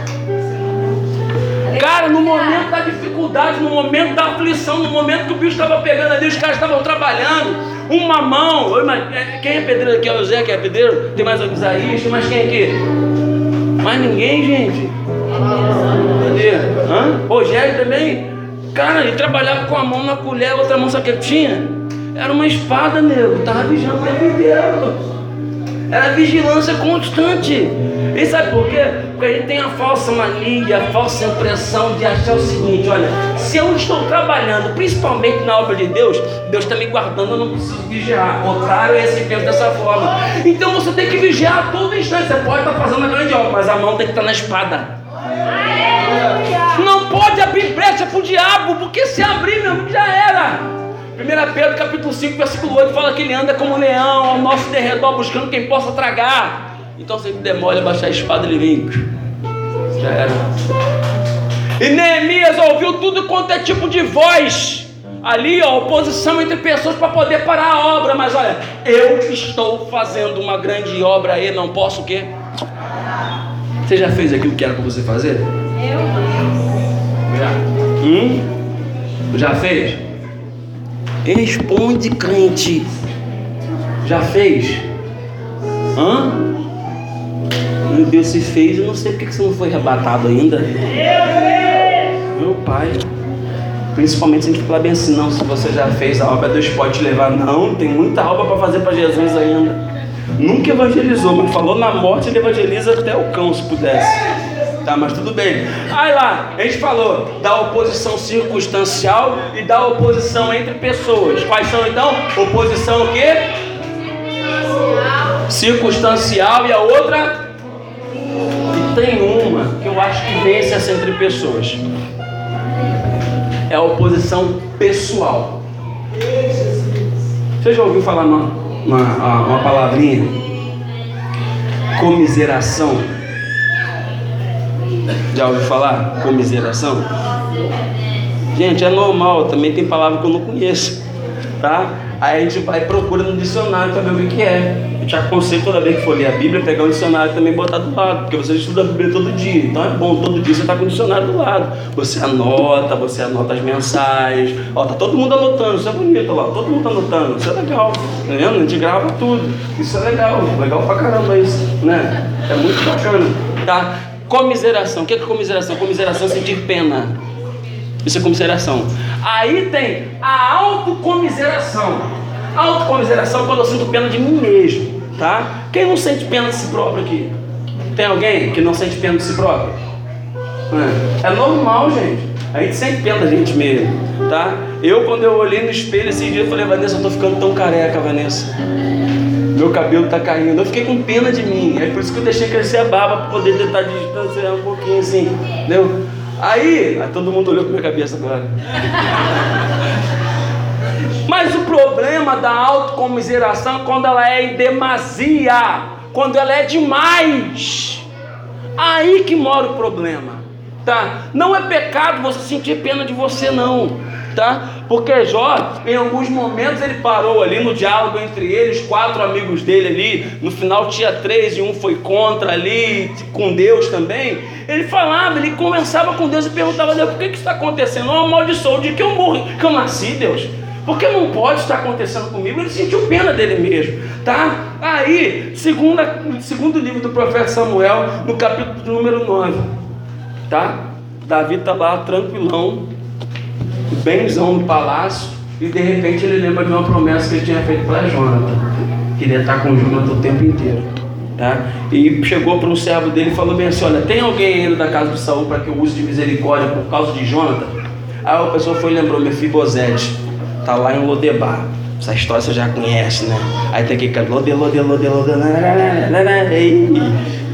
Cara, no momento da dificuldade, no momento da aflição, no momento que o bicho estava pegando ali, os caras estavam trabalhando uma mão. É, quem é pedreiro aqui? É o Zé que é pedreiro? Tem mais Isaías? Tem mais quem aqui? Mais ninguém, gente. Cadê? Hã? Rogério também? Cara, ele trabalhava com a mão na colher, outra mão, o que tinha? Era uma espada, nego. Tava vigiando o tempo inteiro. Era vigilância constante. E sabe por quê? Porque a gente tem a falsa mania, a falsa impressão de achar o seguinte: olha, se eu estou trabalhando, principalmente na obra de Deus, Deus está me guardando, eu não preciso vigiar. O contrário esse penso dessa forma. Então você tem que vigiar a todo instante. Você pode estar fazendo a grande obra, mas a mão tem que estar na espada. Não pode abrir brecha para o diabo, porque se abrir, meu já era. 1 Pedro capítulo 5, versículo 8 fala que ele anda como um leão ao nosso derredor buscando quem possa tragar. Então se ele demora baixar a espada, ele vem. Já era. E Neemias ouviu tudo quanto é tipo de voz. Ali, ó, oposição entre pessoas para poder parar a obra. Mas olha, eu estou fazendo uma grande obra aí, não posso o quê? Você já fez aquilo que era para você fazer? Eu Já. Hum? Já fez? Responde, crente. Já fez? Hã? Deus, se fez, eu não sei porque você não foi arrebatado ainda. Meu pai. Principalmente se a gente falar bem assim, não, se você já fez a obra, Deus pode te levar. Não, tem muita obra para fazer para Jesus ainda. Nunca evangelizou, mas falou na morte, ele evangeliza até o cão, se pudesse. Tá, mas tudo bem. Aí lá, a gente falou da oposição circunstancial e da oposição entre pessoas. Quais são então? Oposição o quê? Circunstancial e a outra? E tem uma que eu acho que vence essa entre pessoas. É a oposição pessoal. Você já ouviu falar uma, uma, uma palavrinha? Comiseração. Já ouviu falar? Comiseração? Gente, é normal, também tem palavra que eu não conheço, tá? Aí a gente vai procura no dicionário para ver o que é. Eu te aconselho toda vez que for ler a Bíblia, pegar o dicionário também e botar do lado, porque você estuda a Bíblia todo dia. Então é bom, todo dia você está com o dicionário do lado. Você anota, você anota as mensagens. Ó, tá todo mundo anotando, isso é bonito lá, todo mundo anotando, isso é legal. Tá vendo? A gente grava tudo. Isso é legal, legal pra caramba isso, né? É muito bacana, tá? Comiseração. O que é comiseração? Comiseração é sentir pena. Isso é comiseração. Aí tem a autocomiseração. Autocomiseração é quando eu sinto pena de mim mesmo, tá? Quem não sente pena de si próprio aqui? Tem alguém que não sente pena de si próprio? É, é normal, gente. A gente sente pena da gente mesmo, tá? Eu, quando eu olhei no espelho esse dia, eu falei, Vanessa, eu tô ficando tão careca, Vanessa meu cabelo tá caindo. Eu fiquei com pena de mim. É por isso que eu deixei crescer a barba para poder tentar distanciar um pouquinho assim. Entendeu? Aí, aí todo mundo olhou para minha cabeça agora. Mas o problema da autocomiseração é quando ela é em demasia, quando ela é demais. Aí que mora o problema, tá? Não é pecado você sentir pena de você não tá? Porque Jó, em alguns momentos, ele parou ali no diálogo entre eles, quatro amigos dele ali, no final tinha três e um foi contra ali, com Deus também. Ele falava, ele conversava com Deus e perguntava Deus: por que, que está acontecendo? Eu amaldiçoo de que eu morri, que eu nasci, Deus. Porque não pode estar acontecendo comigo. Ele sentiu pena dele mesmo, tá? Aí, segunda, segundo livro do profeta Samuel, no capítulo número 9, tá? Davi está lá tranquilão, benzão no palácio, e de repente ele lembra de uma promessa que ele tinha feito para Jonathan. Queria estar com Jonathan o tempo inteiro. Tá? E chegou para um servo dele e falou bem assim: Olha, tem alguém ainda da casa de Saul para que eu use de misericórdia por causa de Jonathan? Aí a pessoa foi e lembrou Mefibosete, tá lá em Lodebar. Essa história você já conhece, né? Aí tem que cantar lode, lode, lode, lode,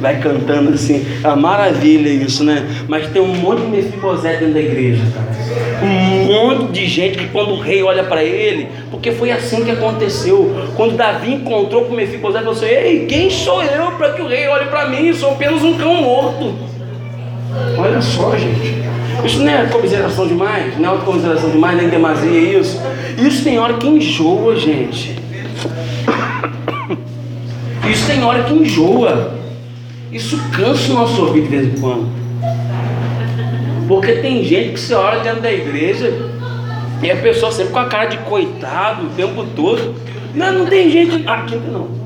vai cantando assim. É uma maravilha isso, né? Mas tem um monte de Mefibosete dentro da igreja, cara. Um monte de gente que quando o rei olha para ele, porque foi assim que aconteceu. Quando Davi encontrou com Mefibosete, falou assim: Ei, quem sou eu para que o rei olhe para mim? Sou apenas um cão morto. Olha só, gente. Isso não é comiseração demais, não é autocomiseração demais, nem demasia isso. Isso tem hora que enjoa, gente. Isso tem hora que enjoa. Isso cansa o nosso ouvido de vez em quando. Porque tem gente que se olha dentro da igreja e a pessoa sempre com a cara de coitado o tempo todo. Não, não tem gente aqui não.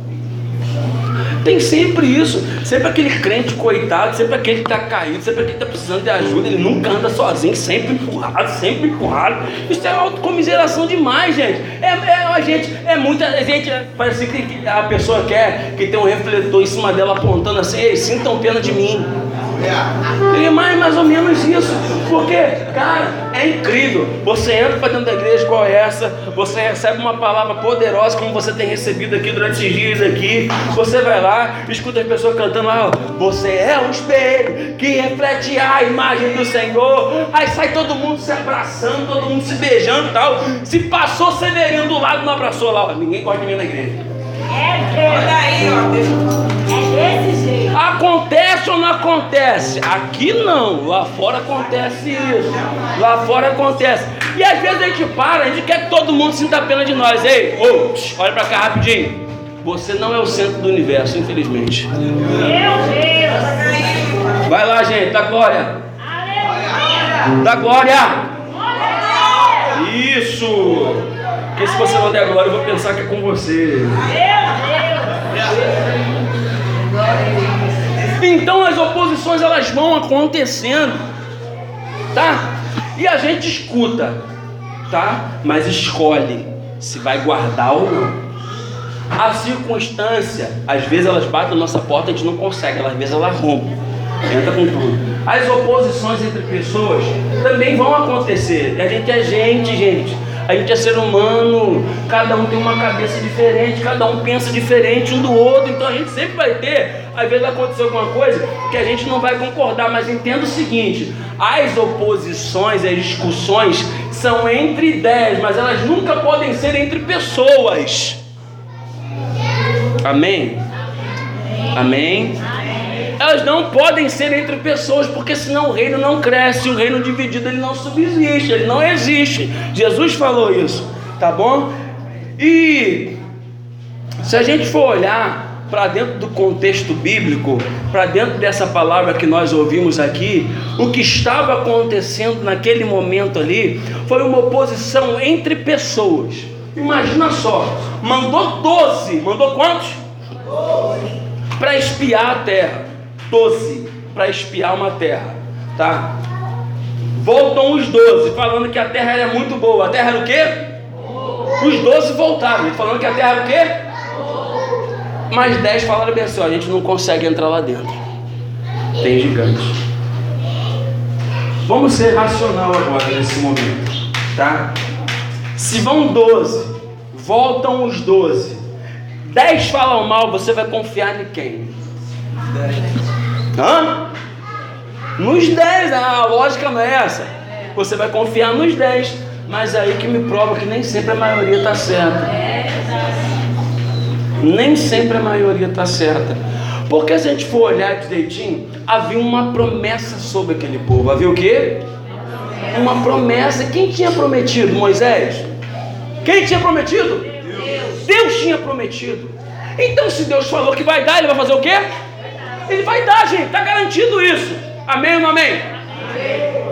Tem sempre isso, sempre aquele crente coitado, sempre aquele que está caído, sempre aquele que está precisando de ajuda, ele nunca anda sozinho, sempre empurrado, sempre empurrado. Isso é autocomiseração demais, gente. É, é a gente, é muita gente, parece que a pessoa quer que tem um refletor em cima dela apontando assim, ei, sintam pena de mim. É mais, mais ou menos isso. Porque, cara, é incrível. Você entra para dentro da igreja é essa, você recebe uma palavra poderosa, como você tem recebido aqui durante esses dias aqui. Você vai lá, escuta as pessoas cantando lá, você é um espelho que reflete a imagem do Senhor. Aí sai todo mundo se abraçando, todo mundo se beijando e tal. Se passou Severino do lado, não abraçou lá. Ninguém gosta de mim na igreja. É, Olha aí, ó. Acontece ou não acontece? Aqui não, lá fora acontece isso. Lá fora acontece. E às vezes a gente para, a gente quer que todo mundo sinta pena de nós. Ei, oh, olha pra cá rapidinho. Você não é o centro do universo, infelizmente. Meu Deus. Vai lá, gente, dá glória. Aleluia. Dá glória. Isso. Porque se você não der glória, eu vou pensar que é com você. Então as oposições elas vão acontecendo, tá? E a gente escuta, tá? Mas escolhe se vai guardar ou não. A circunstância, às vezes elas batem na nossa porta, a gente não consegue, às vezes ela rompe, entra com tudo. As oposições entre pessoas também vão acontecer. A gente é gente, gente. A gente é ser humano, cada um tem uma cabeça diferente, cada um pensa diferente um do outro, então a gente sempre vai ter, às vezes acontecer alguma coisa que a gente não vai concordar, mas entenda o seguinte: as oposições, as discussões são entre ideias, mas elas nunca podem ser entre pessoas. Amém? Amém? Elas não podem ser entre pessoas, porque senão o reino não cresce, o reino dividido ele não subsiste, ele não existe. Jesus falou isso, tá bom? E se a gente for olhar para dentro do contexto bíblico, para dentro dessa palavra que nós ouvimos aqui, o que estava acontecendo naquele momento ali foi uma oposição entre pessoas. Imagina só, mandou 12, mandou quantos? Para espiar a terra. 12 para espiar uma terra, tá? Voltam os 12 falando que a terra era muito boa. A terra era o quê? Os 12 voltaram falando que a terra era o quê? Mais 10 falaram bem assim: ó, a gente não consegue entrar lá dentro. Tem gigantes. Vamos ser racional agora nesse momento, tá? Se vão 12, voltam os 12. 10 falam mal, você vai confiar em quem? 10. Hã? Nos 10, né? a lógica não é essa. Você vai confiar nos 10. Mas aí que me prova que nem sempre a maioria está certa. Nem sempre a maioria está certa. Porque se a gente for olhar direitinho, havia uma promessa sobre aquele povo. Havia o quê? Uma promessa. Quem tinha prometido? Moisés? Quem tinha prometido? Deus. Deus tinha prometido. Então, se Deus falou que vai dar, ele vai fazer o quê? Ele vai dar, gente, está garantido isso. Amém ou não amém? amém?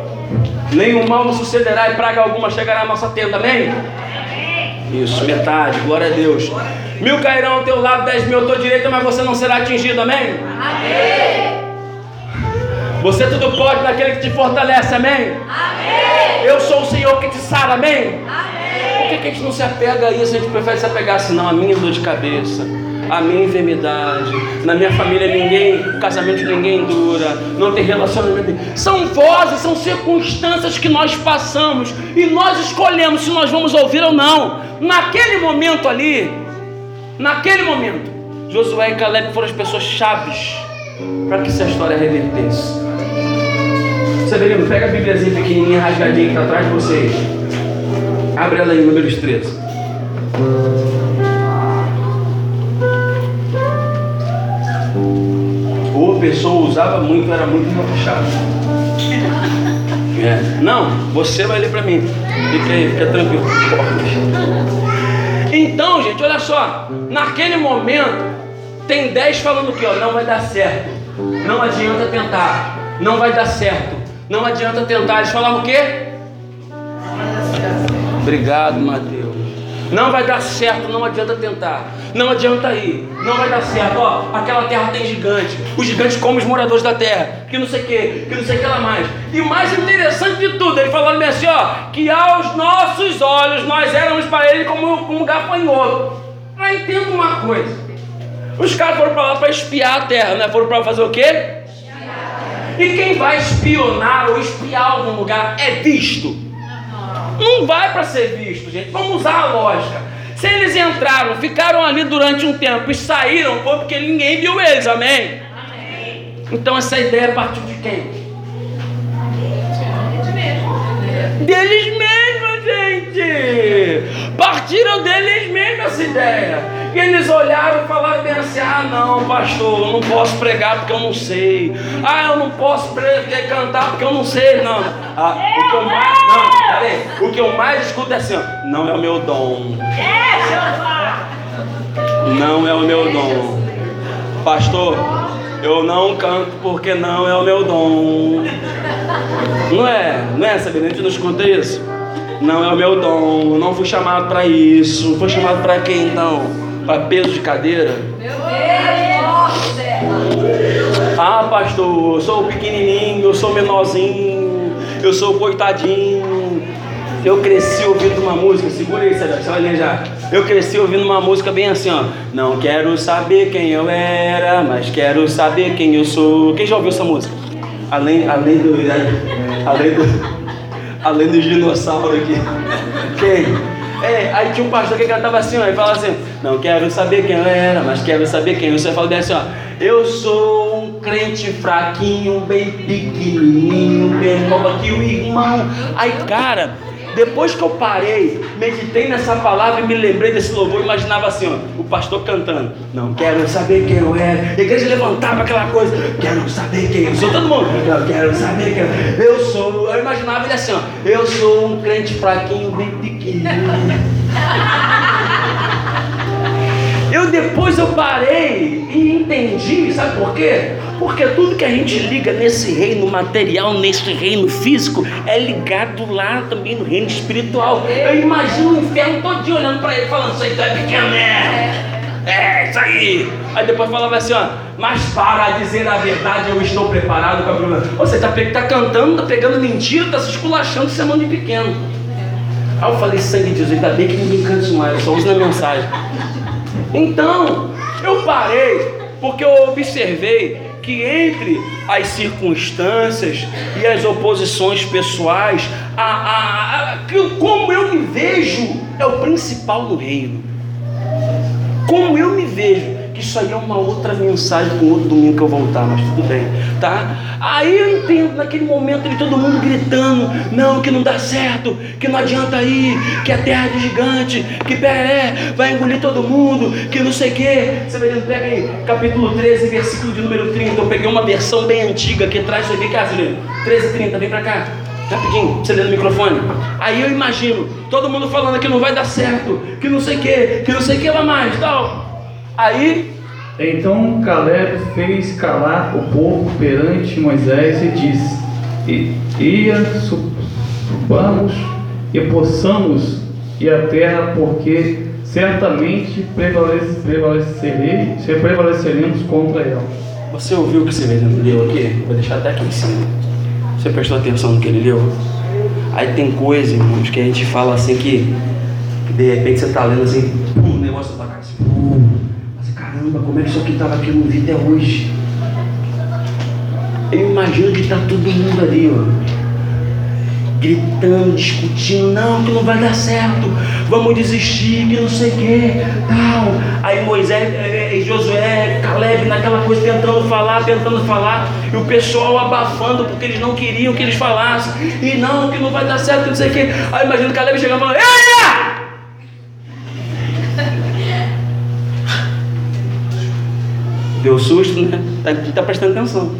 Nenhum mal nos sucederá e praga alguma chegará à nossa tenda, amém? amém? Isso, metade, glória a Deus. Mil cairão ao teu lado, dez mil à tua direita, mas você não será atingido, amém? Amém. Você tudo pode naquele que te fortalece, amém? Amém. Eu sou o Senhor que te sara, amém? Amém. Que, a gente não se apega a isso? A gente prefere se apegar assim, não, a minha dor de cabeça a minha enfermidade, na minha família ninguém, casamento ninguém dura, não tem relacionamento. São vozes, são circunstâncias que nós passamos e nós escolhemos se nós vamos ouvir ou não. Naquele momento ali, naquele momento, Josué e Caleb foram as pessoas chaves para que essa história revertesse. Severino, pega a Bíbliazinha pequenininha, rasgadinha que está atrás de vocês. Abre ela aí, números 13. Ou a pessoa usava muito, era muito puxado. É. Não, você vai ler para mim. Fica aí, fica tranquilo. Então, gente, olha só. Naquele momento, tem 10 falando que ó, não vai dar certo. Não adianta tentar. Não vai dar certo. Não adianta tentar. Eles falavam o quê? Obrigado, Mateus. Não vai dar certo, não adianta tentar. Não adianta ir. Não vai dar certo. Ó, aquela terra tem gigante. Os gigantes comem os moradores da terra. Que não sei o que, que não sei o que lá mais. E mais interessante de tudo, ele falando bem assim, ó, que aos nossos olhos nós éramos para ele como, como gafanhoto. Aí entendo uma coisa. Os caras foram para lá para espiar a terra, né? Foram para fazer o quê? E quem vai espionar ou espiar algum lugar é visto. Não vai para ser visto, gente. Vamos usar a lógica. Se eles entraram, ficaram ali durante um tempo e saíram, foi porque ninguém viu eles, amém? amém. Então essa ideia partiu de quem? Deles mesmos, gente. Partiram deles mesmos essa ideia. E eles olharam e falaram bem assim: ah, não, pastor, eu não posso pregar porque eu não sei. Ah, eu não posso cantar porque eu não sei, não. Ah, o que eu mais. Não, peraí. O que eu mais escuto é assim: não é o meu dom. Não é o meu dom. Pastor, eu não canto porque não é o meu dom. Não é? Não é, Sabina? A gente não escuta isso? Não é o meu dom, não fui chamado para isso. Foi chamado para quem então? Para peso de cadeira? Meu Deus! Ah, pastor, eu sou pequenininho, eu sou menorzinho, eu sou coitadinho. Eu cresci ouvindo uma música, segura aí, você vai já. Eu cresci ouvindo uma música bem assim, ó. Não quero saber quem eu era, mas quero saber quem eu sou. Quem já ouviu essa música? Além, além do. Além do. Além do dinossauro aqui. Quem? É, aí tinha um pastor que cantava assim, ó, e falava assim, não quero saber quem eu era, mas quero saber quem eu sou. Eu falava assim, ó, eu sou um crente fraquinho, bem pequenininho, menor que o irmão. Aí, cara, depois que eu parei, meditei nessa palavra e me lembrei desse louvor, imaginava assim, ó, o pastor cantando. Não quero saber quem eu era. A igreja levantava aquela coisa. Quero saber quem eu sou. Todo mundo. Não quero saber quem eu, eu sou. Eu imaginava ele assim, ó. Eu sou um crente fraquinho, bem. Eu depois eu parei e entendi, sabe por quê? Porque tudo que a gente liga nesse reino material, nesse reino físico, é ligado lá também no reino espiritual. Eu imagino o inferno todo olhando para ele, falando: Isso aí tá pequeno, né? É, isso aí. Aí depois falava assim: ó, Mas para dizer a verdade, eu estou preparado para a problema. Você tá, tá cantando, tá pegando mentira, tá se esculachando, chamando de pequeno. Aí eu falei: Sangue de Jesus, ainda bem que ninguém canta mais, só uso na mensagem. Então, eu parei, porque eu observei que entre as circunstâncias e as oposições pessoais, a, a, a, como eu me vejo é o principal no reino. Como eu me vejo que isso aí é uma outra mensagem com outro domingo que eu voltar, mas tudo bem, tá? Aí eu entendo naquele momento de todo mundo gritando, não, que não dá certo, que não adianta ir, que a terra é de gigante, que Peré vai engolir todo mundo, que não sei o quê. Vai pega aí, capítulo 13, versículo de número 30. Eu peguei uma versão bem antiga que traz isso aqui, cá, 13, 30, vem pra cá. Rapidinho, você lê no microfone. Aí eu imagino todo mundo falando que não vai dar certo, que não sei o que, que não sei o que lá mais, tal. Aí. Então Caleb fez calar o povo perante Moisés e disse: Ia subamos e possamos e a terra, porque certamente prevalecerei, prevaleceremos contra ela. Você ouviu o que você leu aqui? Vou deixar até aqui em cima. Você prestou atenção no que ele leu? Aí tem coisa, irmãos, que a gente fala assim que, de repente você está lendo assim, um negócio da cara assim, pum, mas caramba, como é que isso aqui estava aqui no vídeo até hoje? Eu imagino que está todo mundo ali, ó gritando, discutindo, não, que não vai dar certo, vamos desistir, que não sei o que, tal. Aí Moisés, eh, eh, Josué, Caleb, naquela coisa, tentando falar, tentando falar, e o pessoal abafando porque eles não queriam que eles falassem, e não, que não vai dar certo, que não sei o que. Aí imagina Caleb chegando e falando, Eia! Deu susto, né? Tá, tá prestando atenção.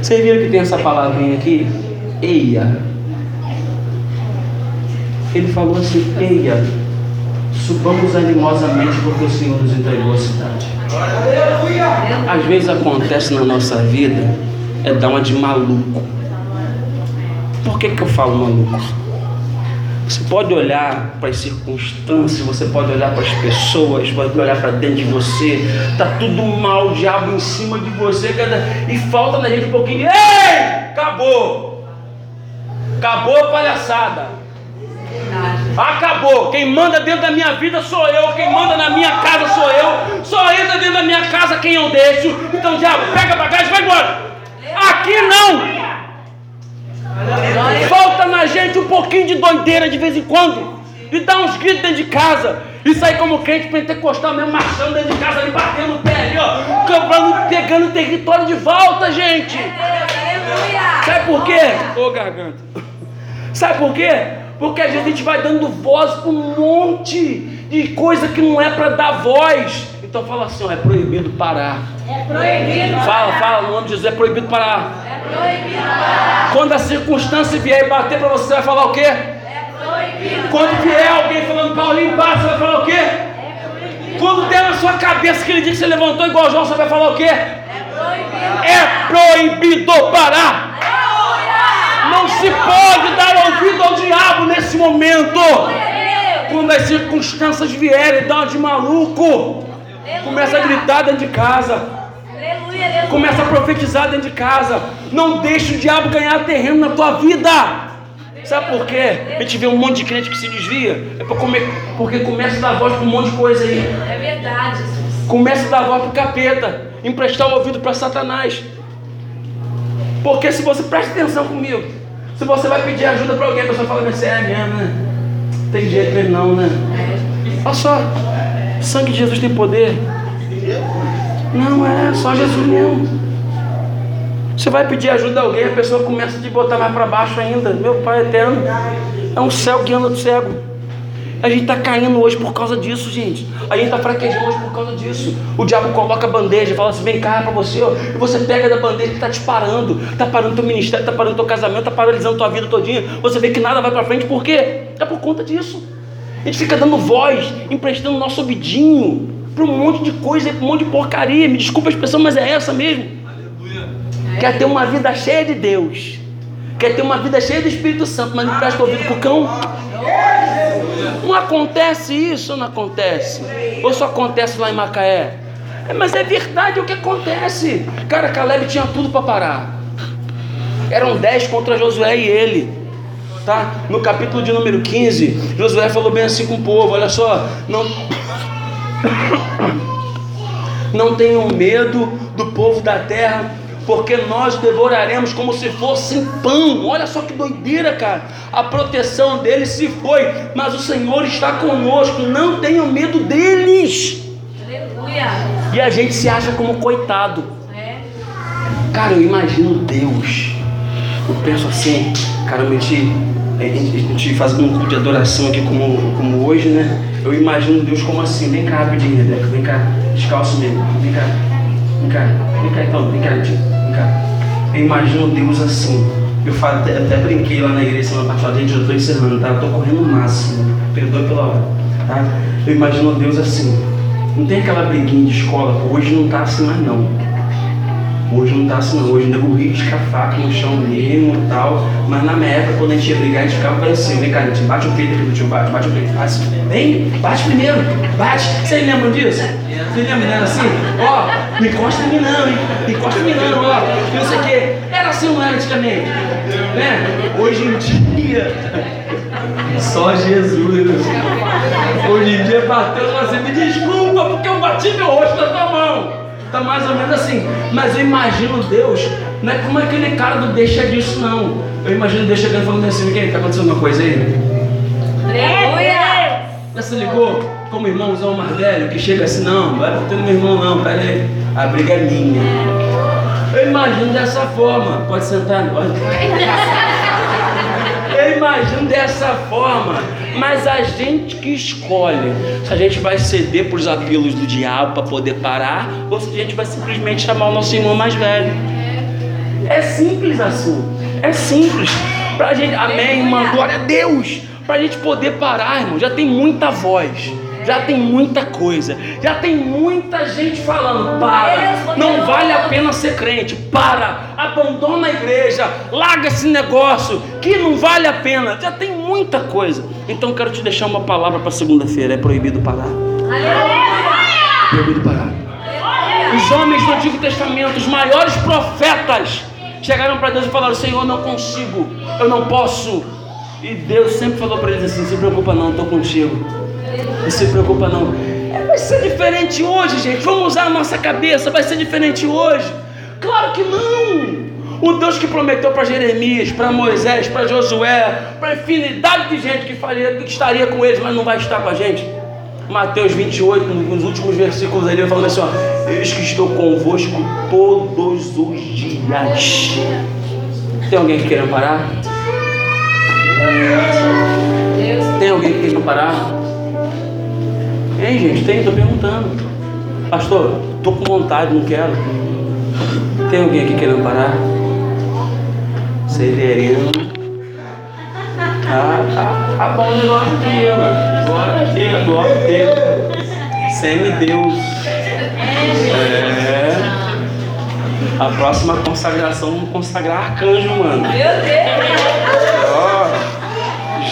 Vocês viram que tem essa palavrinha aqui? Eia. Ele falou assim: Eia, subamos animosamente porque o Senhor nos entregou a cidade. Às vezes acontece na nossa vida é dar uma de maluco. Por que, que eu falo maluco? Você pode olhar para as circunstâncias, você pode olhar para as pessoas, pode olhar para dentro de você, tá tudo mal, o diabo em cima de você, e falta na gente um pouquinho ei, acabou. Acabou a palhaçada. Acabou. Quem manda dentro da minha vida sou eu. Quem manda na minha casa sou eu. Só entra dentro da minha casa quem eu deixo. Então, diabo, pega a bagagem e vai embora. Aqui não. Falta na gente um pouquinho de doideira de vez em quando. E dar uns gritos dentro de casa. E sair como crente pentecostal mesmo, marchando dentro de casa, ali batendo o pé ali, ó. pegando o território de volta, gente. Sabe por quê? Ô garganta. Sabe por quê? Porque às vezes a gente vai dando voz para um monte de coisa que não é para dar voz. Então fala assim, ó, é proibido parar. É proibido. Fala, fala, no nome de Jesus, é proibido parar. É proibido parar. Quando a circunstância vier e bater para você, você vai falar o quê? É proibido. Quando vier alguém falando Paulinho, passa, você vai falar o quê? É proibido. Quando der na sua cabeça aquele dia que você levantou igual João, você vai falar o quê? É proibido. É proibido parar. Não se pode dar ouvido ao diabo nesse momento. Quando as circunstâncias vierem, dá uma de maluco. Começa a gritar dentro de casa. Começa a profetizar dentro de casa. Não deixe o diabo ganhar terreno na tua vida. Sabe por quê? A gente vê um monte de crente que se desvia. É comer, porque começa a dar voz para um monte de coisa aí. É verdade. Começa a dar voz para o capeta. Emprestar o ouvido para Satanás. Porque se você presta atenção comigo, se você vai pedir ajuda para alguém, a pessoa fala, você é mesmo, né? Tem jeito mesmo não, né? Olha só, sangue de Jesus tem poder. Não é, só Jesus mesmo. Você vai pedir ajuda a alguém, a pessoa começa a te botar mais para baixo ainda. Meu Pai eterno, é um céu que anda cego. A gente está caindo hoje por causa disso, gente. A gente está fraquejando hoje por causa disso. O diabo coloca a bandeja e fala assim: vem cá para você, ó. E você pega da bandeja que está te parando. Está parando teu ministério, está parando teu casamento, está paralisando tua vida todinha. Você vê que nada vai para frente, por quê? É por conta disso. A gente fica dando voz, emprestando nosso ouvidinho para um monte de coisa, para um monte de porcaria. Me desculpa a expressão, mas é essa mesmo. Aleluia. Quer ter uma vida cheia de Deus. Quer ter uma vida cheia do Espírito Santo, mas não presta ouvido para o cão. Não acontece isso, não acontece. Ou só acontece lá em Macaé? É, mas é verdade o que acontece. Cara, Caleb tinha tudo para parar. Eram dez contra Josué e ele. Tá? No capítulo de número 15, Josué falou bem assim com o povo: olha só, não. Não tenham medo do povo da terra, porque nós devoraremos como se fosse pão. Olha só que doideira, cara. A proteção deles se foi, mas o Senhor está conosco. Não tenham medo deles. Aleluia. E a gente se acha como coitado. É. Cara, eu imagino Deus. Eu penso assim, cara, a gente, a gente faz um culto de adoração aqui como, como hoje, né? Eu imagino Deus como assim, vem cá rapidinho, Rebeca, vem cá, descalço mesmo, vem cá, vem cá, vem cá então, vem cá, tio cara. Eu imagino Deus assim. Eu falo, até, até brinquei lá na igreja semana passada, gente, eu estou encerrando, tá? Eu estou correndo o máximo. Perdoe pela hora. Tá? Eu imagino Deus assim. Não tem aquela briguinha de escola, hoje não está assim mais não. Hoje não tá assim não, hoje nego risca a faca no chão mesmo e tal. Mas na minha época, quando a gente ia brigar, a gente ficava assim, vem cá, a gente bate o peito aqui do tio, bate, bate o peito, bate, vem, bate primeiro, bate. Vocês lembram disso? Vocês lembram dela assim? Ó, não encosta em mim não, hein? Encosta em mim não, ó. Não sei o quê. Era assim, não era antigamente? Né? Hoje em dia, só Jesus. Hoje em dia bateu e assim, me desculpa porque eu bati meu rosto na tua mão. Tá mais ou menos assim. Mas eu imagino Deus, não é como aquele cara do deixa disso, não. Eu imagino Deus chegando e falando assim, quem tá acontecendo uma coisa aí? Você ligou como irmãozão mais velho que chega assim, não, vai bater no meu irmão não, pera aí, a briga é minha. Eu imagino dessa forma, pode sentar, pode. Eu imagino dessa forma, mas a gente que escolhe se a gente vai ceder para os apelos do diabo para poder parar ou se a gente vai simplesmente chamar o nosso irmão mais velho. É simples assim, é simples. Pra gente, amém, irmã, glória a Deus. Pra gente poder parar, irmão, já tem muita voz já tem muita coisa, já tem muita gente falando: para, não vale a pena ser crente, para, abandona a igreja, larga esse negócio que não vale a pena, já tem muita coisa. Então quero te deixar uma palavra para segunda-feira: é proibido parar. Proibido parar. Os homens do Antigo Testamento, os maiores profetas, chegaram para Deus e falaram: Senhor, eu não consigo, eu não posso. E Deus sempre falou para eles assim: se preocupa não, estou contigo. Não se preocupa não. É, vai ser diferente hoje, gente. Vamos usar a nossa cabeça. Vai ser diferente hoje. Claro que não. O Deus que prometeu para Jeremias, para Moisés, para Josué, para infinidade de gente que, faria, que estaria com eles, mas não vai estar com a gente. Mateus 28, nos últimos versículos ali, falando assim: ó, Eis que estou convosco todos os dias. Tem alguém que queira parar? Tem alguém que queira parar? Tem, gente, tem, estou perguntando. Pastor, estou com vontade, não quero. Tem alguém aqui querendo parar? Severino. Ah, tá, tá bom negócio aqui, mano. Glória a Deus, glória a Deus. Semi-Deus. É. A próxima consagração, vamos consagrar arcanjo, mano. Meu Deus! Ó.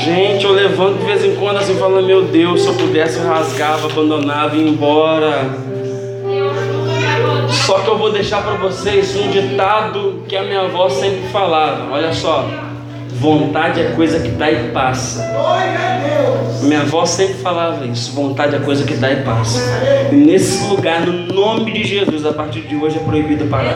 Gente, eu levanto de vez em quando assim falando, meu Deus, se eu pudesse eu rasgava, abandonava e ia embora. Só que eu vou deixar para vocês um ditado que a minha avó sempre falava. Olha só, vontade é coisa que dá e passa. Minha avó sempre falava isso, vontade é coisa que dá e passa. E nesse lugar, no nome de Jesus, a partir de hoje é proibido parar.